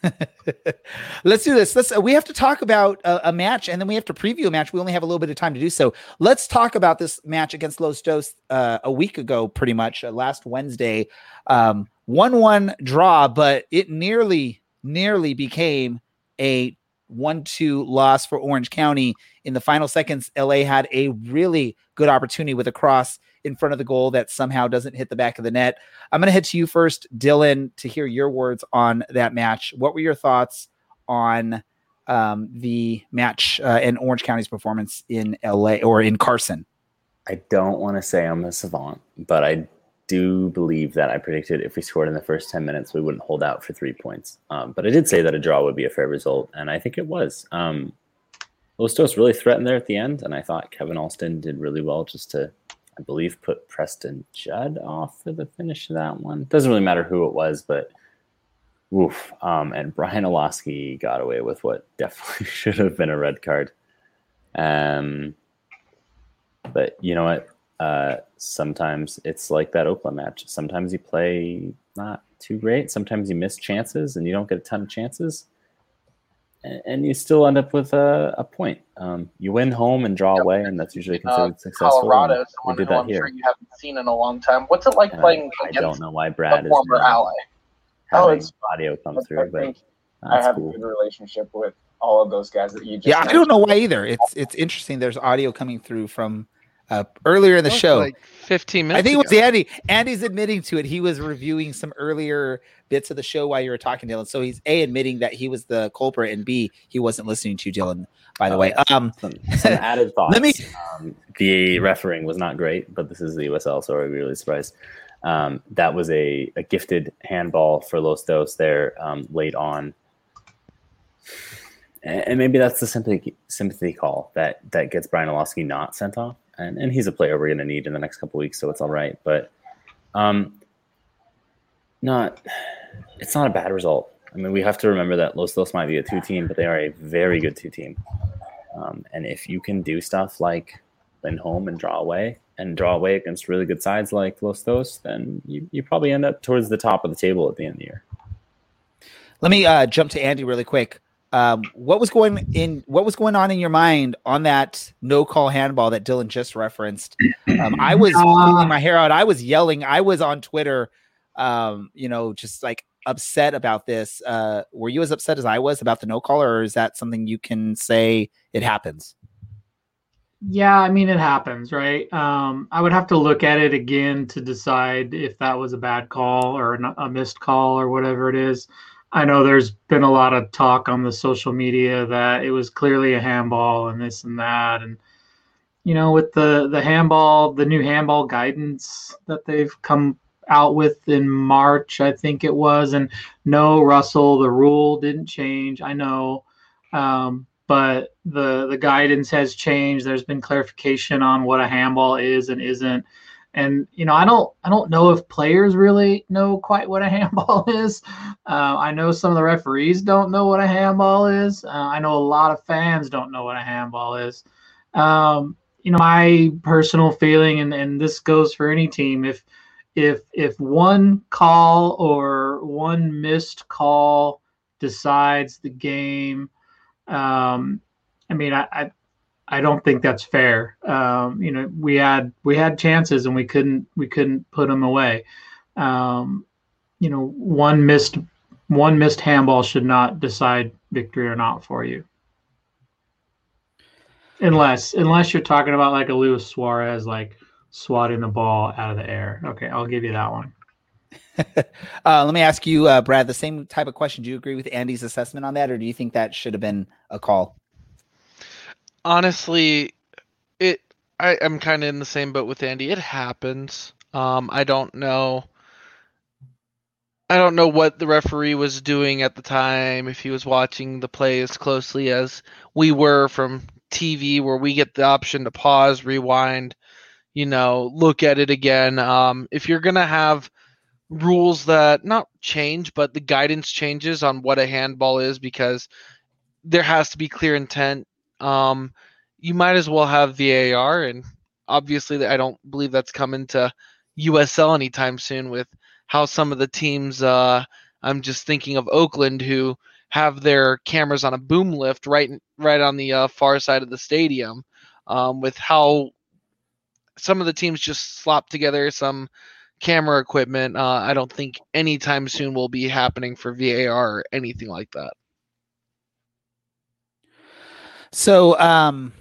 <laughs> Let's do this. Let's. We have to talk about a, a match, and then we have to preview a match. We only have a little bit of time to do so. Let's talk about this match against Los Dos uh, a week ago, pretty much uh, last Wednesday. Um, one-one draw, but it nearly, nearly became a one-two loss for Orange County in the final seconds. LA had a really good opportunity with a cross in front of the goal that somehow doesn't hit the back of the net. I'm going to head to you first, Dylan, to hear your words on that match. What were your thoughts on um, the match uh, and Orange County's performance in LA or in Carson? I don't want to say I'm a savant, but I do believe that I predicted if we scored in the first 10 minutes, we wouldn't hold out for three points. Um, but I did say that a draw would be a fair result, and I think it was. Um, Los Dos really threatened there at the end, and I thought Kevin Alston did really well just to, I believe, put Preston Judd off for the finish of that one. Doesn't really matter who it was, but woof. Um, and Brian Iloski got away with what <laughs> definitely should have been a red card. Um, but you know what? Uh, sometimes it's like that Oakland match. Sometimes you play not too great. Sometimes you miss chances and you don't get a ton of chances, and, and you still end up with a, a point. Um, you win home and draw Yep. away, and that's usually Uh, considered successful. Colorado, and we someone did who that I'm here. sure you haven't seen in a long time. What's it like And playing I, I against don't know why a Brad is former ally? Oh, having it's- audio come I through, but I have cool. a good relationship with all of those guys that you just. Yeah, I don't know why either. It's it's interesting. There's audio coming through from uh, earlier in the show. like 15 minutes. I think it was. Andy. Andy's admitting to it. He was reviewing some earlier bits of the show while you were talking, Dylan. So he's a admitting that he was the culprit, and b he wasn't listening to you, Dylan. By the Oh, way, um, Some, some <laughs> added thoughts. Let me- Um, the refereeing was not great, but this is the USL, so I'd be really surprised. Um, that was a, a gifted handball for Los Dos there um, late on. And, and maybe that's the sympathy sympathy call that that gets Brian Iloski not sent off. And, and he's a player we're going to need in the next couple weeks, so it's all right. But um, not it's not a bad result. I mean, we have to remember that Los Dos might be a two team, but they are a very good two team. Um, and if you can do stuff like win home and draw away and draw away against really good sides like Los Dos, then you, you probably end up towards the top of the table at the end of the year. let me uh, jump to Andy really quick. Um, what was going in? What was going on in your mind on that no call handball that Dylan just referenced? Um, I was <clears throat> Uh, pulling my hair out. I was yelling. I was on Twitter. Um, you know, just like upset about this. Uh, were you as upset as I was about the no call, or is that something you can say it happens? Yeah, I mean it happens, right? Um, I would have to look at it again to decide if that was a bad call or a missed call or whatever it is. I know there's been a lot of talk on the social media that it was clearly a handball and this and that, and you know, with the the handball, the new handball guidance that they've come out with in March, I think it was, and no, Russell, the rule didn't change. I know. Um, but the the guidance has changed. There's been clarification on what a handball is and isn't. And you know, I don't I don't know if players really know quite what a <laughs> handball is. Uh, I know some of the referees don't know what a handball is. Uh, I know a lot of fans don't know what a handball is. Um, you know, my personal feeling, and, and this goes for any team, if if if one call or one missed call decides the game, um, I mean, I, I I don't think that's fair. Um, you know, we had we had chances and we couldn't we couldn't put them away. Um, you know, one missed one missed handball should not decide victory or not for you. Unless unless you're talking about like a Luis Suarez like swatting the ball out of the air. Okay, I'll give you that one. <laughs> Uh, let me ask you, uh, Brad, the same type of question. Do you agree with Andy's assessment on that, or do you think that should have been a call? Honestly, it I am kind of in the same boat with Andy. It happens. Um, I don't know. I don't know what the referee was doing at the time. If he was watching the play as closely as we were from TV, where we get the option to pause, rewind, you know, look at it again. Um, if you're gonna have rules that not change, but the guidance changes on what a handball is, because there has to be clear intent um, you might as well have VAR. And obviously, I don't believe that's coming to USL anytime soon. With how some of the teams, uh, I'm just thinking of Oakland, who have their cameras on a boom lift right right on the uh, far side of the stadium. Um, with how some of the teams just slop together some camera equipment, uh, I don't think anytime soon will be happening for VAR or anything like that. So, um,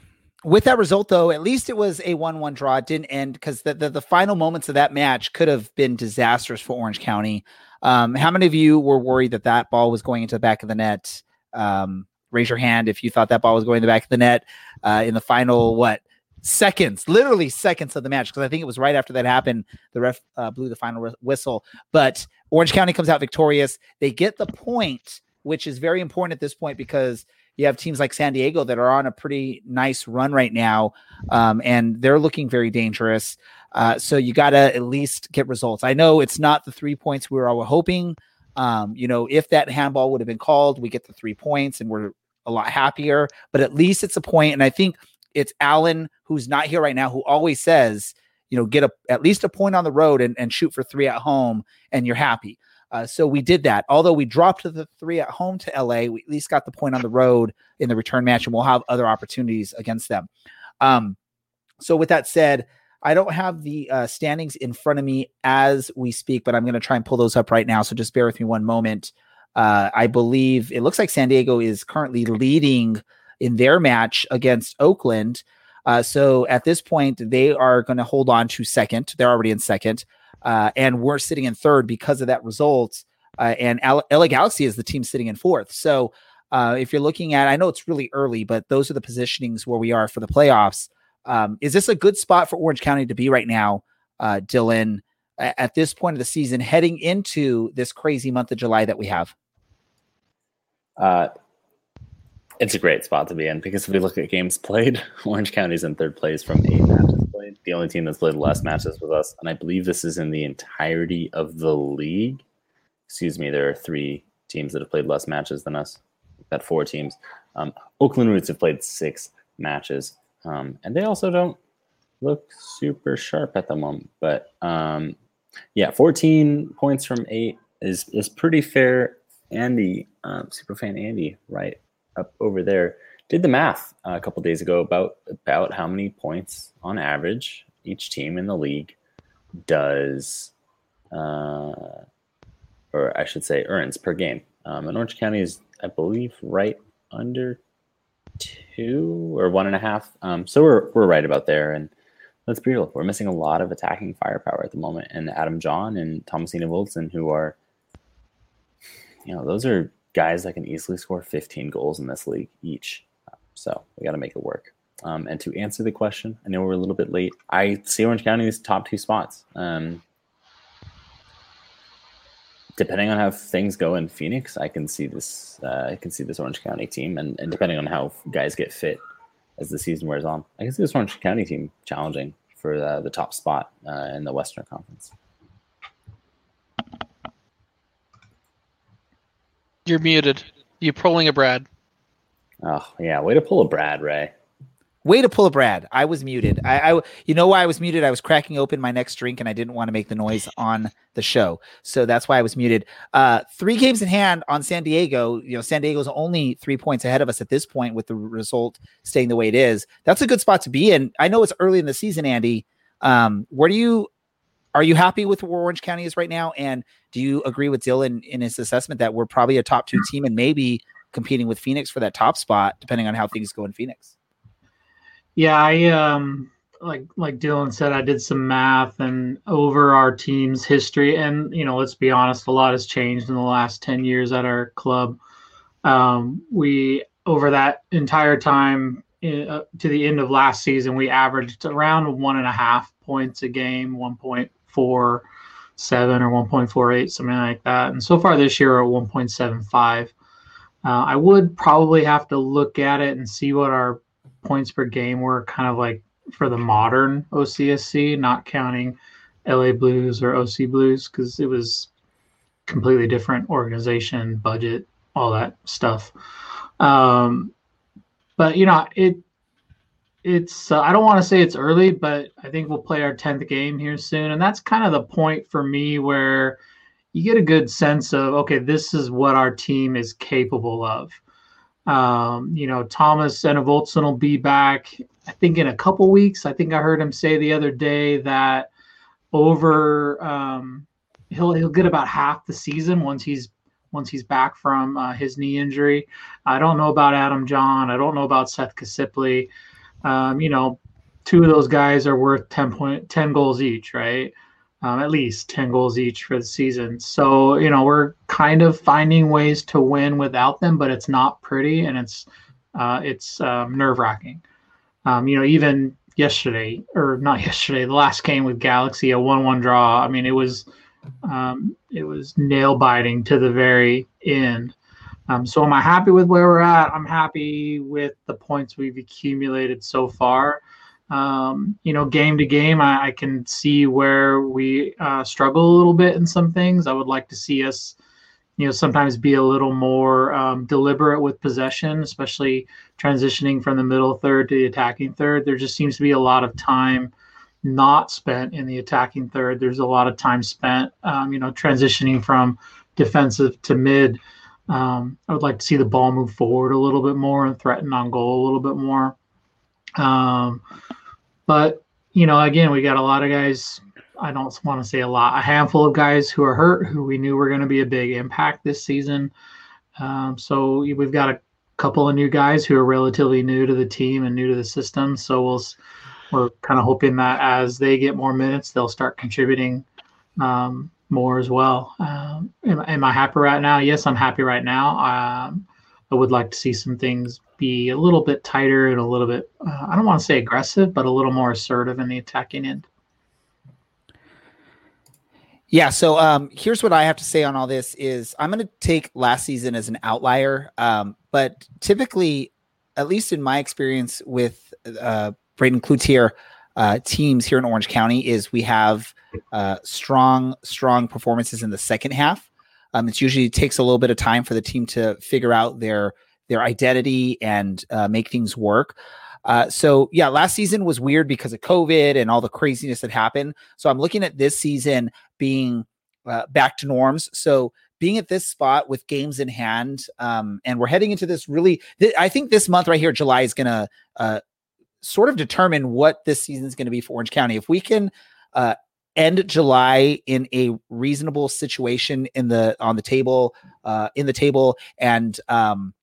with that result, though, at least it was a one-one draw. It didn't end because the, the, the final moments of that match could have been disastrous for Orange County. Um, how many of you were worried that that ball was going into the back of the net? Um, raise your hand if you thought that ball was going to the back of the net uh, in the final what seconds, literally seconds of the match. Because I think it was right after that happened, the ref uh, blew the final whistle. But Orange County comes out victorious. They get the point, which is very important at this point because you have teams like San Diego that are on a pretty nice run right now, um, and they're looking very dangerous. Uh, so you got to at least get results. I know it's not the three points we were all hoping. Um, you know, if that handball would have been called, we get the three points and we're a lot happier. But at least it's a point, and I think it's Alan who's not here right now who always says, you know, get a at least a point on the road and, and shoot for three at home, and you're happy. Uh, so we did that. Although we dropped the three at home to LA, we at least got the point on the road in the return match, and we'll have other opportunities against them. Um, so with that said, I don't have the uh, standings in front of me as we speak, but I'm going to try and pull those up right now. So just bear with me one moment. Uh, I believe it looks like San Diego is currently leading in their match against Oakland. Uh, so at this point, they are going to hold on to second. They're already in second uh, and we're sitting in third because of that result. Uh, and L- LA Galaxy is the team sitting in fourth. So uh, if you're looking at, I know it's really early, but those are the positionings where we are for the playoffs. Um, is this a good spot for Orange County to be right now, uh, Dylan, at this point of the season, heading into this crazy month of July that we have? It's a great spot to be in because if we look at games played, <laughs> Orange County's in third place from eight matches played. The only team that's played less matches with us, and I believe this is in the entirety of the league. Excuse me, there are three teams that have played less matches than us. We've got four teams. Um, Oakland Roots have played six matches, um, and they also don't look super sharp at the moment. But um, yeah, 14 points from eight is is pretty fair. Andy, um, super fan Andy, right up over there did the math uh, a couple days ago about about how many points on average each team in the league does, uh, or I should say, earns per game. Um, and Orange County is, I believe, right under two or one and a half. Um, so we're we're right about there. And let's be real, we're missing a lot of attacking firepower at the moment. And Adam Jahn and Thomas Enevoldsen, who are, you know, those are guys that can easily score 15 goals in this league each. So we got to make it work. Um, and to answer the question, I know we're a little bit late. I see Orange County County's top two spots. Um, depending on how things go in Phoenix, I can see this. Uh, I can see this Orange County team, and, and depending on how guys get fit as the season wears on, I can see this Orange County team challenging for the, the top spot uh, in the Western Conference. You're muted. You're pulling a Brad. Oh yeah, way to pull a Brad Ray. Way to pull a Brad. I was muted. I, I, you know why I was muted? I was cracking open my next drink and I didn't want to make the noise on the show, so that's why I was muted. Uh, three games in hand on San Diego. You know, San Diego's only three points ahead of us at this point, with the result staying the way it is. That's a good spot to be in. I know it's early in the season, Andy. Um, where do you are you happy with where Orange County is right now? And do you agree with Dylan in his assessment that we're probably a top two team and maybe competing with Phoenix for that top spot, depending on how things go in Phoenix. Yeah, I um like like Dylan said, I did some math and over our team's history, and you know, let's be honest, a lot has changed in the last ten years at our club. Um, we over that entire time in, uh, to the end of last season, we averaged around one and a half points a game, one point four seven or one point four eight, something like that. And so far this year, at one point seven five. Uh, I would probably have to look at it and see what our points per game were kind of like for the modern OCSC, not counting LA Blues or OC Blues, because it was completely different organization, budget, all that stuff. Um, but you know, it it's uh, I don't want to say it's early, but I think we'll play our tenth game here soon, and that's kind of the point for me where you get a good sense of okay, this is what our team is capable of. Um, you know, Thomas and Enevoldsen will be back. I think in a couple weeks. I think I heard him say the other day that over um, he'll he'll get about half the season once he's once he's back from uh, his knee injury. I don't know about Adam Jahn. I don't know about Seth Casiple. Um, you know, two of those guys are worth 10 point 10 goals each, right? Um, at least 10 goals each for the season. So, you know, we're kind of finding ways to win without them, but it's not pretty and it's uh, it's um, nerve wracking. Um, you know, even yesterday or not <laughs> yesterday, the last game with Galaxy, a one-one draw. I mean, it was um, it was nail biting to the very end. Um, so, am I happy with where we're at? I'm happy with the points we've accumulated so far. Um, you know, game to game, I, I can see where we uh, struggle a little bit in some things. I would like to see us, you know, sometimes be a little more um, deliberate with possession, especially transitioning from the middle third to the attacking third. There just seems to be a lot of time not spent in the attacking third. There's a lot of time spent, um, you know, transitioning from defensive to mid. Um, I would like to see the ball move forward a little bit more and threaten on goal a little bit more. Um, but you know, again, we got a lot of guys. I don't want to say a lot, a handful of guys who are hurt, who we knew were going to be a big impact this season. Um, so we've got a couple of new guys who are relatively new to the team and new to the system. So we'll we're kind of hoping that as they get more minutes, they'll start contributing um, more as well. Um, am, am, I happy right now? Yes, I'm happy right now. Um, I would like to see some things be a little bit tighter and a little bit, uh, I don't want to say aggressive, but a little more assertive in the attacking end. Yeah, so um, here's what I have to say on all this is I'm going to take last season as an outlier, um, but typically, at least in my experience with uh, Braden Cloutier uh, teams here in Orange County, is we have uh, strong, strong performances in the second half. Um, it usually takes a little bit of time for the team to figure out their their identity and uh, make things work. Uh, so yeah, last season was weird because of COVID and all the craziness that happened. So I'm looking at this season being uh, back to norms. So being at this spot with games in hand, um, and we're heading into this really. Th- I think this month right here, July, is to uh, sort of determine what this season is going to be for Orange County. If we can uh, end July in a reasonable situation in the on the table uh, in the table and um,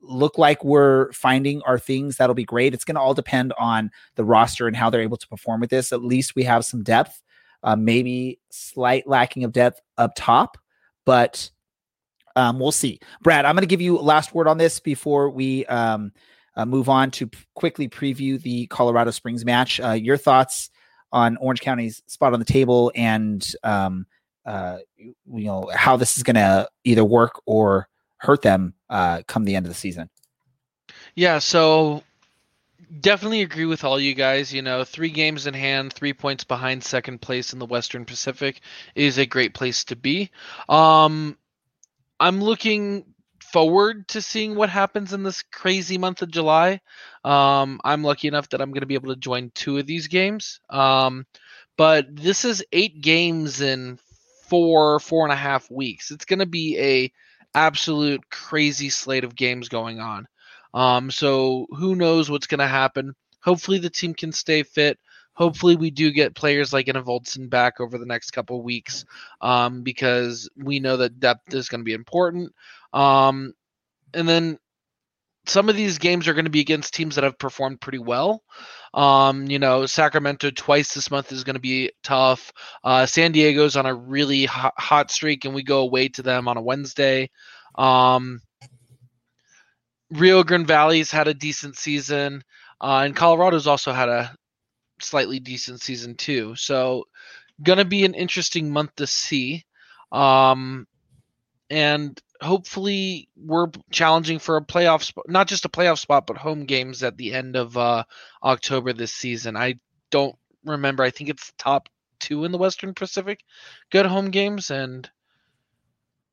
look like we're finding our things, that'll be great. It's going to all depend on the roster and how they're able to perform with this. At least we have some depth, uh, maybe slight lacking of depth up top, but um, we'll see. Brad, I'm going to give you last word on this before we um, uh, move on to p- quickly preview the Colorado Springs match. Uh, your thoughts on Orange County's spot on the table and um, uh, you know how this is going to either work or hurt them uh, come the end of the season. Yeah, so definitely agree with all you guys. You know, three games in hand, three points behind second place in the Western Pacific is a great place to be. Um, I'm looking forward to seeing what happens in this crazy month of July. Um, I'm lucky enough that I'm going to be able to join two of these games. Um, but this is eight games in four, four and a half weeks. It's going to be a absolute crazy slate of games going on. Um, so who knows what's going to happen? Hopefully the team can stay fit. Hopefully we do get players like Enevoldsen back over the next couple weeks um, because we know that depth is going to be important. Um, and then some of these games are going to be against teams that have performed pretty well. Um, you know, Sacramento twice this month is going to be tough. Uh, San Diego's on a really hot, hot, streak, and we go away to them on a Wednesday. Um, Rio Grande Valley's had a decent season, uh, and Colorado's also had a slightly decent season too. So, going to be an interesting month to see. Um, and hopefully we're challenging for a playoff spot, not just a playoff spot, but home games at the end of uh, October this season. I don't remember. I think it's top two in the Western Pacific. Good home games and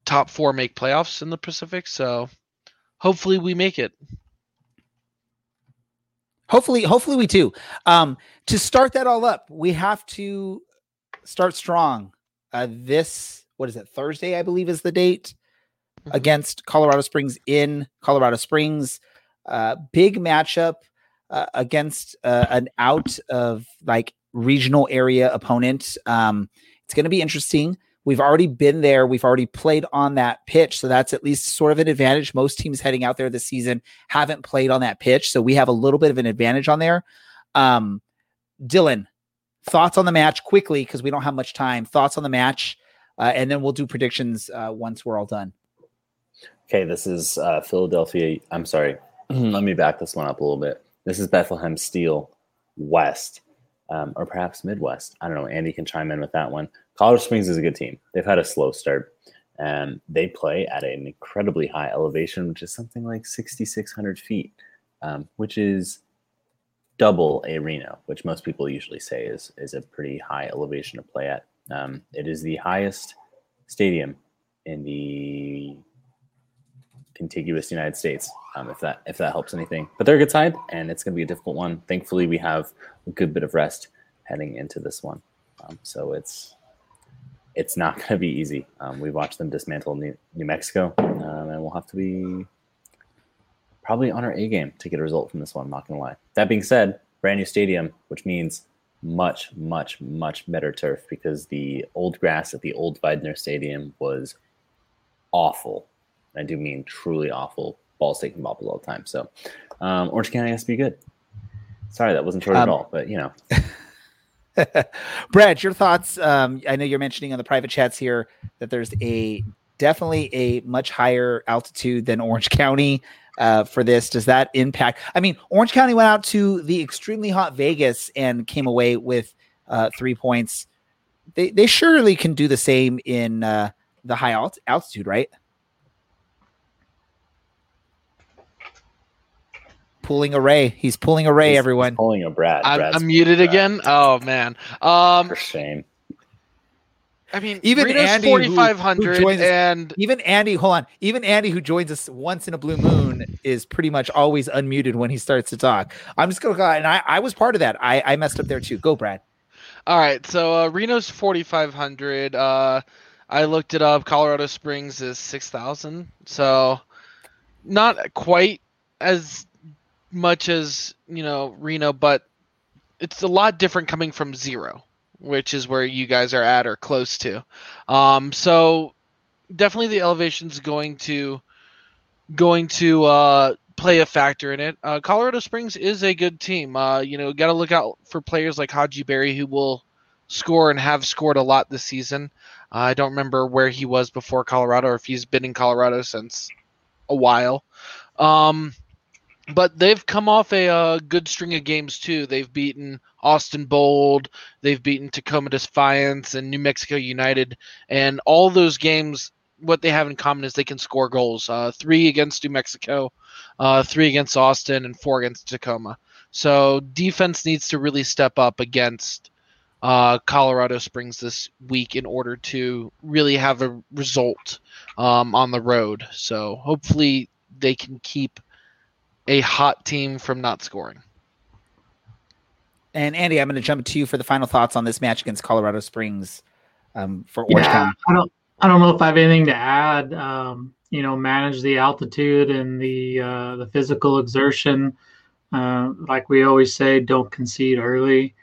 top four make playoffs in the Pacific. So hopefully we make it. Hopefully, hopefully we do. Um, to start that all up, we have to start strong. Uh, this what is it? Thursday, I believe, is the date Mhm. against Colorado Springs in Colorado Springs. Uh, big matchup uh, against uh, an out of like regional area opponent. Um, it's going to be interesting. We've already been there. We've already played on that pitch. So that's at least sort of an advantage. Most teams heading out there this season haven't played on that pitch. So we have a little bit of an advantage on there. Um, Dylan, thoughts on the match quickly because we don't have much time. Thoughts on the match, uh, and then we'll do predictions uh, once we're all done. Okay, this is uh, Philadelphia. I'm sorry. Let me back this one up a little bit. This is Bethlehem Steel West, um, or perhaps Midwest. I don't know. Andy can chime in with that one. Colorado Springs is a good team. They've had a slow start, and they play at an incredibly high elevation, which is something like 6,600 feet, um, which is double a Reno, which most people usually say is is a pretty high elevation to play at. Um, it is the highest stadium in the contiguous United States. Um, if that if that helps anything, but they're a good side, and it's going to be a difficult one. Thankfully, we have a good bit of rest heading into this one, um, so it's it's not <laughs> going to be easy. Um, we watched them dismantle New, New Mexico, um, and we'll have to be probably on our A game to get a result from this one. I'm not going to lie. That being said, brand new stadium, which means much, much, much better turf because the old grass at the old Weidner Stadium was awful. I do mean truly awful. Balls taking bobbles all the time. So um, Orange County has to be good. Sorry, that wasn't short Um, at all, but you know, <laughs> Brad, your thoughts? Um, I know you're mentioning on the private chats here that there's a definitely a much higher altitude than Orange <laughs> County uh, for this. Does that impact? I mean, Orange County went out to the extremely hot Vegas and came away with uh, three points. They they surely can do the same in uh, the high alt- altitude, right? Pulling array. He's pulling array. he's- he's everyone. pulling a Brad. I'm, I'm muted Brad, again. Oh man. Um, For shame. I mean, Even Reno's Andy, who- who 4,500 joins us- and Even Andy, hold on. Even Andy, who joins us once in a blue moon, is pretty much always unmuted when he starts to talk. I'm just gonna go, and I, I was part of that. I, I messed up there too. Go, Brad. All right, so uh, Reno's 4,500. Uh, I looked it up. Colorado Springs is 6,000. So not quite as much as, you know, Reno, but it's a lot different coming from zero, which is where you guys are at or close to. Um, so definitely the elevation's going to going to uh, play a factor in it. Uh, Colorado Springs is a good team. Uh, you know, got to look out for players like Hadji Barry who will score and have scored a lot this season. Uh, I don't remember where he was before Colorado or if he's been in Colorado since a while. Um, but they've come off a, uh good string of games too. They've beaten Austin Bold, they've beaten Tacoma Defiance, and New Mexico United, and all those games. What they have in common is they can score goals. Uh, three against New Mexico, uh, three against Austin, and four against Tacoma. So defense needs to really step up against uh, Colorado Springs this week in order to really have a result um, on the road. So hopefully they can keep a hot team from not scoring. And Andy, I'm going to jump to you for the final thoughts on this match against Colorado Springs um, for Orange Yeah, County. I don't. I don't know if I have anything to add. Um, you know, manage the altitude and the uh, the physical exertion. Uh, like we always say, don't concede early.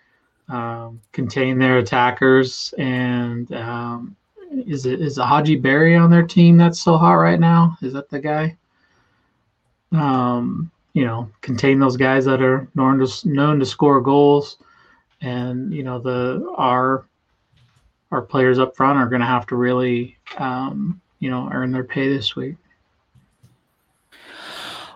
Um, contain their attackers. And um, is it is it Hadji Barry on their team that's so hot right now? Is that the guy? Um, you know, contain those guys that are known to known to score goals. And you know the our our players up front are going to have to really, um, you know, earn their pay this week.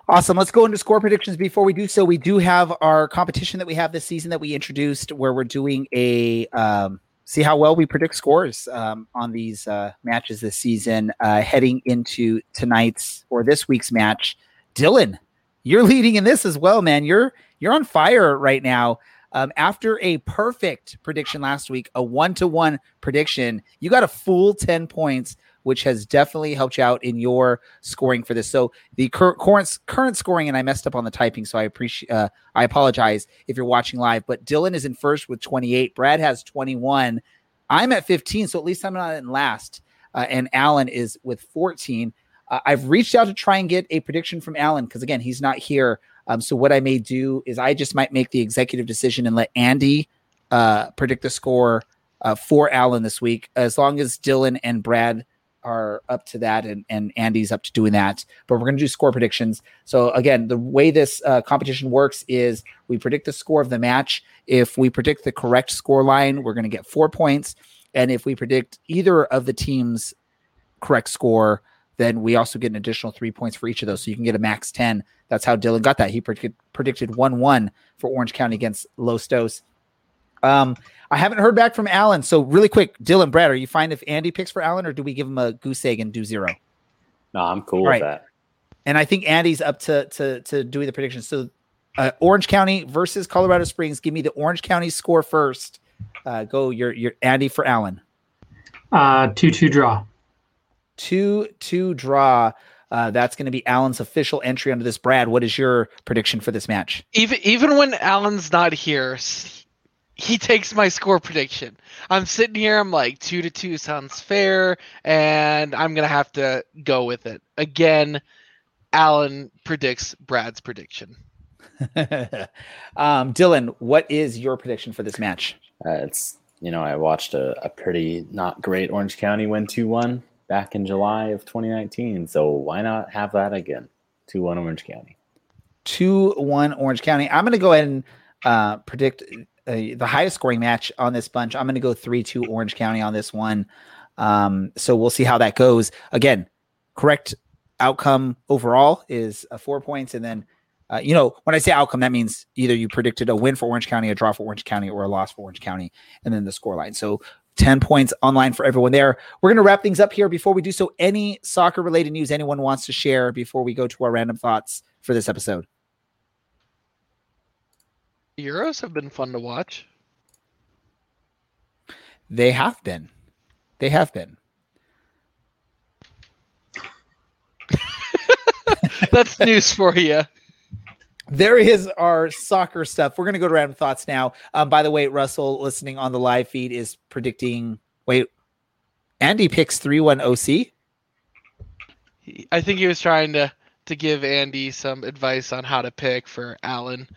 Awesome. Let's go into score predictions. Before we do so, we do have our competition that we have this season that we introduced, where we're doing a um, see how well we predict scores um, on these uh, matches this season, uh, heading into tonight's or this week's match. Dylan, you're leading in this as well, man. You're you're on fire right now. Um, after a perfect prediction last week, a one to one prediction, you got a full 10 points which has definitely helped you out in your scoring for this. So the cur- current current scoring, and I messed up on the typing, so I appreciate. Uh, I apologize if you're watching live. But Dylan is in first with 28. Brad has 21. I'm at 15, so at least I'm not in last. Uh, and Alan is with 14. Uh, I've reached out to try and get a prediction from Alan because again, he's not here. Um, so what I may do is I just might make the executive decision and let Andy uh, predict the score uh, for Alan this week, as long as Dylan and Brad are up to that and, and Andy's up to doing that. But we're going to do score predictions. So again, the way this uh, competition works is we predict the score of the match. If we predict the correct score line, we're going to get four points. And if we predict either of the teams' correct score, then we also get an additional three points for each of those. So you can get a max 10. That's how Dylan got that. He predicted, predicted 1 1 for Orange County against Los Dos. Um, I haven't heard back from Alan. So, really quick, Dylan, Brad, are you fine if Andy picks for Alan or do we give him a goose egg and do zero? No, I'm cool Right. with that. And I think Andy's up to to to doing the predictions. So, uh, Orange County versus Colorado Springs. Give me the Orange County score first. Uh, go your your Andy for Alan. Uh, two two draw. Two two draw. Uh, that's going to be Alan's official entry under this. Brad, what is your prediction for this match? Even even when Alan's not here, he takes my score prediction. I'm sitting here. I'm like two to two sounds fair, and I'm gonna have to go with it again. Alan predicts Brad's prediction. <laughs> um, Dylan, what is your prediction for this match? Uh, it's you know I watched a, a pretty not great Orange County win two one back in July of 2019. So why not have that again? Two one Orange County. Two one Orange County. I'm going to go ahead and uh, predict uh, the highest scoring match on this bunch. I'm going to go three two Orange County on this one. Um, so we'll see how that goes. Again, correct outcome overall is uh, four points, and then. Uh, you know, when I say outcome, that means either you predicted a win for Orange County, a draw for Orange County, or a loss for Orange County, and then the score line. So 10 points online for everyone there. We're going to wrap things up here. Before we do so, any soccer related news anyone wants to share before we go to our random thoughts for this episode? Euros have been fun to watch. They have been. They have been. <laughs> That's news for you. There is our soccer stuff. We're going to go to random thoughts now. Um, by the way, Russell, listening on the live feed, is predicting. Wait, Andy picks 3 1 OC. I think he was trying to to give Andy some advice on how to pick for Allen.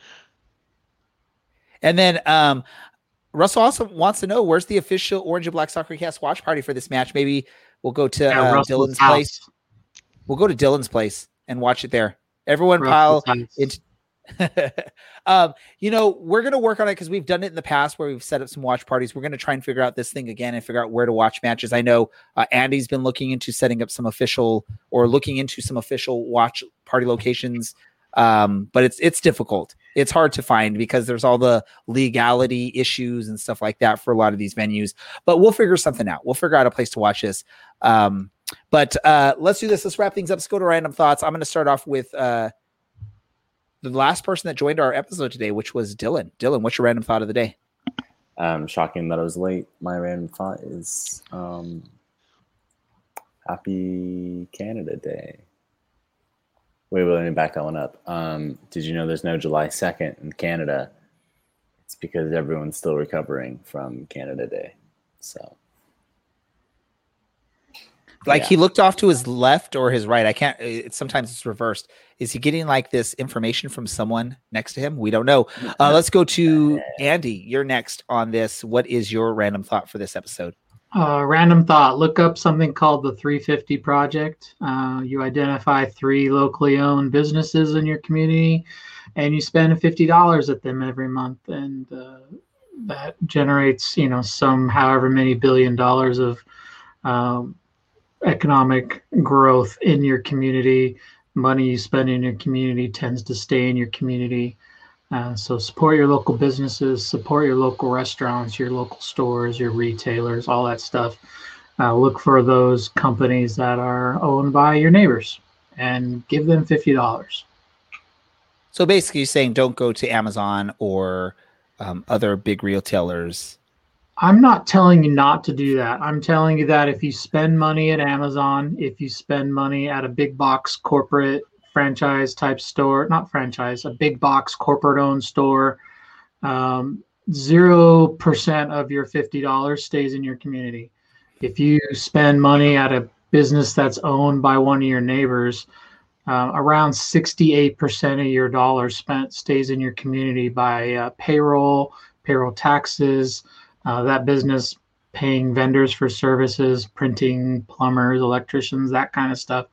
And then um, Russell also wants to know where's the official Orange and Black Soccer Cast watch party for this match. Maybe we'll go to Yeah, uh, Dylan's house. place. We'll go to Dylan's place and watch it there. Everyone pile house. into. <laughs> um, you know, we're gonna work on it because we've done it in the past where we've set up some watch parties. We're gonna try and figure out this thing again and figure out where to watch matches. I know uh, Andy's been looking into setting up some official or looking into some official watch party locations. Um, but it's it's difficult. It's hard to find because there's all the legality issues and stuff like that for a lot of these venues. But we'll figure something out. We'll figure out a place to watch this. Um, but uh, let's do this. Let's wrap things up. Let's go to random thoughts. I'm to start off with uh, the last person that joined our episode today, which was Dylan. Dylan, what's your random thought of the day? Um, shocking that I was late. My random thought is um, Happy Canada Day. Wait, wait, let me back that one up. Um, did you know there's no July 2nd in Canada? It's because everyone's still recovering from Canada Day. So, Like Yeah. he looked off to his left or his right. I can't. It's sometimes it's reversed. Is he getting like this information from someone next to him? We don't know. Uh, let's go to Andy. You're next on this. What is your random thought for this episode? Uh, random thought. Look up something called the 350 Project. Uh, you identify three locally owned businesses in your community, and you spend $50 at them every month, and uh, that generates, you know, some however many billion dollars of um, economic growth in your community. Money you spend in your community tends to stay in your community. Uh, so support your local businesses, support your local restaurants, your local stores, your retailers, all that stuff. Uh, look for those companies that are owned by your neighbors and give them fifty dollars. So basically, you're saying don't go to Amazon or um, other big retailers I'm not telling you not to do that. I'm telling you that if you spend money at Amazon, if you spend money at a big box corporate franchise type store, not franchise, a big box corporate owned store, um, zero percent of your fifty dollars stays in your community. If you spend money at a business that's owned by one of your neighbors, uh, around 68% of your dollars spent stays in your community by uh, payroll, payroll taxes, uh, that business paying vendors for services, printing, plumbers, electricians, that kind of stuff.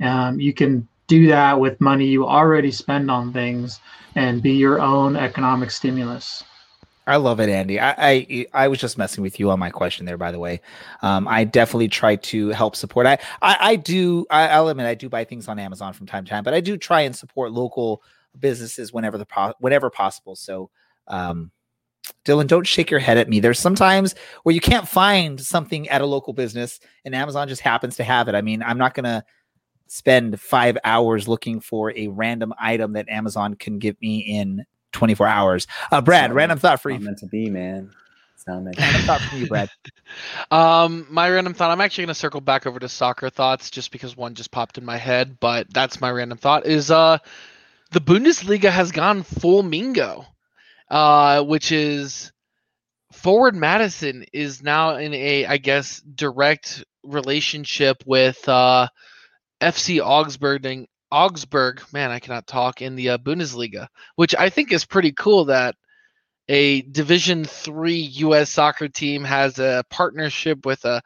Um, you can do that with money you already spend on things and be your own economic stimulus. I love it, Andy. I, I, I was just messing with you on my question there, by the way. Um, I definitely try to help support. I I, I do. I, will admit I do buy things on Amazon from time to time, but I do try and support local businesses whenever the whenever possible. So, um, Dylan, don't shake your head at me. There's sometimes where you can't find something at a local business, and Amazon just happens to have it. I mean, I'm not gonna spend five hours looking for a random item that Amazon can give me in 24 hours. Uh, Brad, random thought for you. meant to be, man. It's not meant Random thought for you, Brad. <laughs> Um, my random thought. I'm actually gonna circle back over to soccer thoughts just because one just popped in my head, but that's my random thought. Is uh, the Bundesliga has gone full Mingo, uh, which is forward Madison is now in a I guess direct relationship with uh, FC Augsburg and Augsburg, man, I cannot talk in the uh, Bundesliga, which I think is pretty cool that a Division Three U.S. soccer team has a partnership with a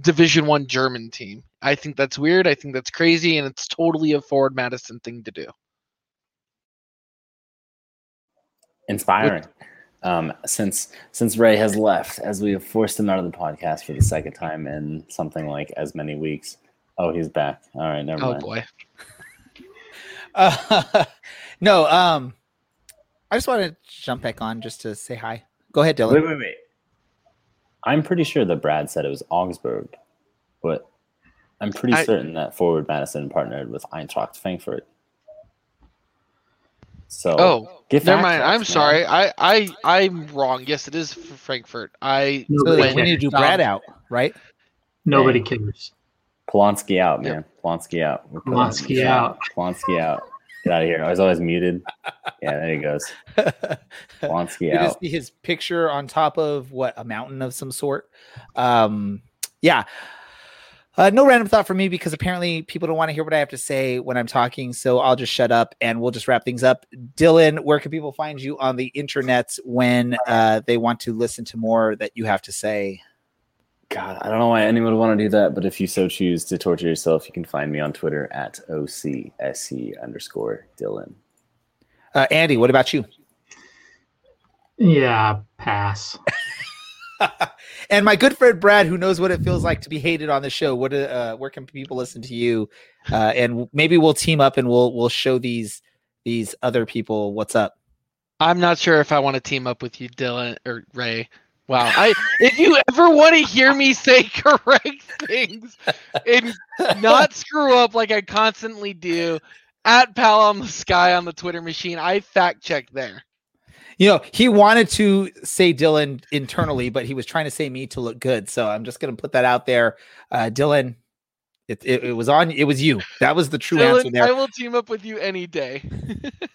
Division One German team. I think that's weird. I think that's crazy, and it's totally a forward Madison thing to do. Inspiring. Um, since since Ray has left, as we have forced him out of the podcast for the second time in something like as many weeks. Oh, he's back. All right, never Oh mind. Oh boy. Uh, <laughs> no, um, I just want to jump back on just to say hi. Go ahead, Dylan. Wait, wait, wait. I'm pretty sure that Brad said it was Augsburg, but I'm pretty I- certain that Forward Madison partnered with Eintracht Frankfurt. So Oh, get never mind. I'm man. sorry. I I I'm wrong. Yes, it is for Frankfurt. I So Nobody we need to do cares. Brad out, right? Nobody cares. Polanski out, man. Polanski out. We're putting it Polanski out. Polanski out. Get out of here. I was always muted. Yeah, there he goes. <laughs> Polanski you just out. see his picture on top of what a mountain of some sort. Um, yeah. Uh, no random thought for me because apparently people don't want to hear what I have to say when I'm talking. So I'll just shut up and we'll just wrap things up. Dylan, where can people find you on the internet when uh, they want to listen to more that you have to say? God, I don't know why anyone would want to do that, but if you so choose to torture yourself, you can find me on Twitter at OCSC underscore Dylan. Uh, Andy, what about you? Yeah, pass. <laughs> <laughs> and my good friend Brad, who knows what it feels like to be hated on the show. What uh, where can people listen to you? Uh, and maybe we'll team up and we'll we'll show these these other people what's up. I'm not sure if I want to team up with you, Dylan or Ray. Wow. I if you ever want to hear me say <laughs> correct things and not screw up like I constantly do, at Pal on the Sky on the Twitter machine, I fact check there. You know, he wanted to say Dylan internally, but he was trying to say me to look good. So I'm just going to put that out there. Uh, Dylan, it, it, it was on. It was you. That was the true answer there. I will team up with you any day. <laughs>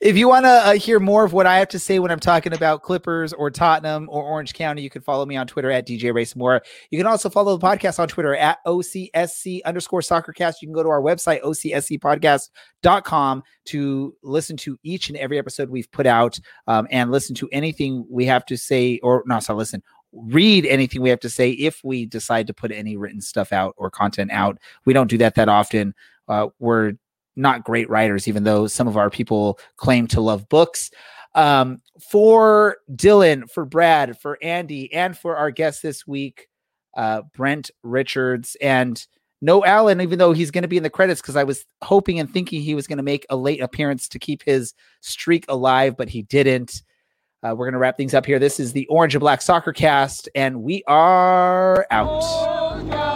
If you want to uh, hear more of what I have to say when I'm talking about Clippers or Tottenham or Orange County, you can follow me on Twitter at DJ Ray Samora. You can also follow the podcast on Twitter at OCSC underscore soccercast. You can go to our website, OCSCpodcast.com, to listen to each and every episode we've put out um, and listen to anything we have to say, or no, so listen. Read anything we have to say if we decide to put any written stuff out or content out. We don't do that that often. Uh, we're not great writers, even though some of our people claim to love books. Um, for Dylan, for Brad, for Andy, and for our guest this week, uh, Brent Richards, and no Allen, even though he's going to be in the credits because I was hoping and thinking he was going to make a late appearance to keep his streak alive, but he didn't. Uh, we're going to wrap things up here. This is the Orange and Black Soccer Cast, and we are out.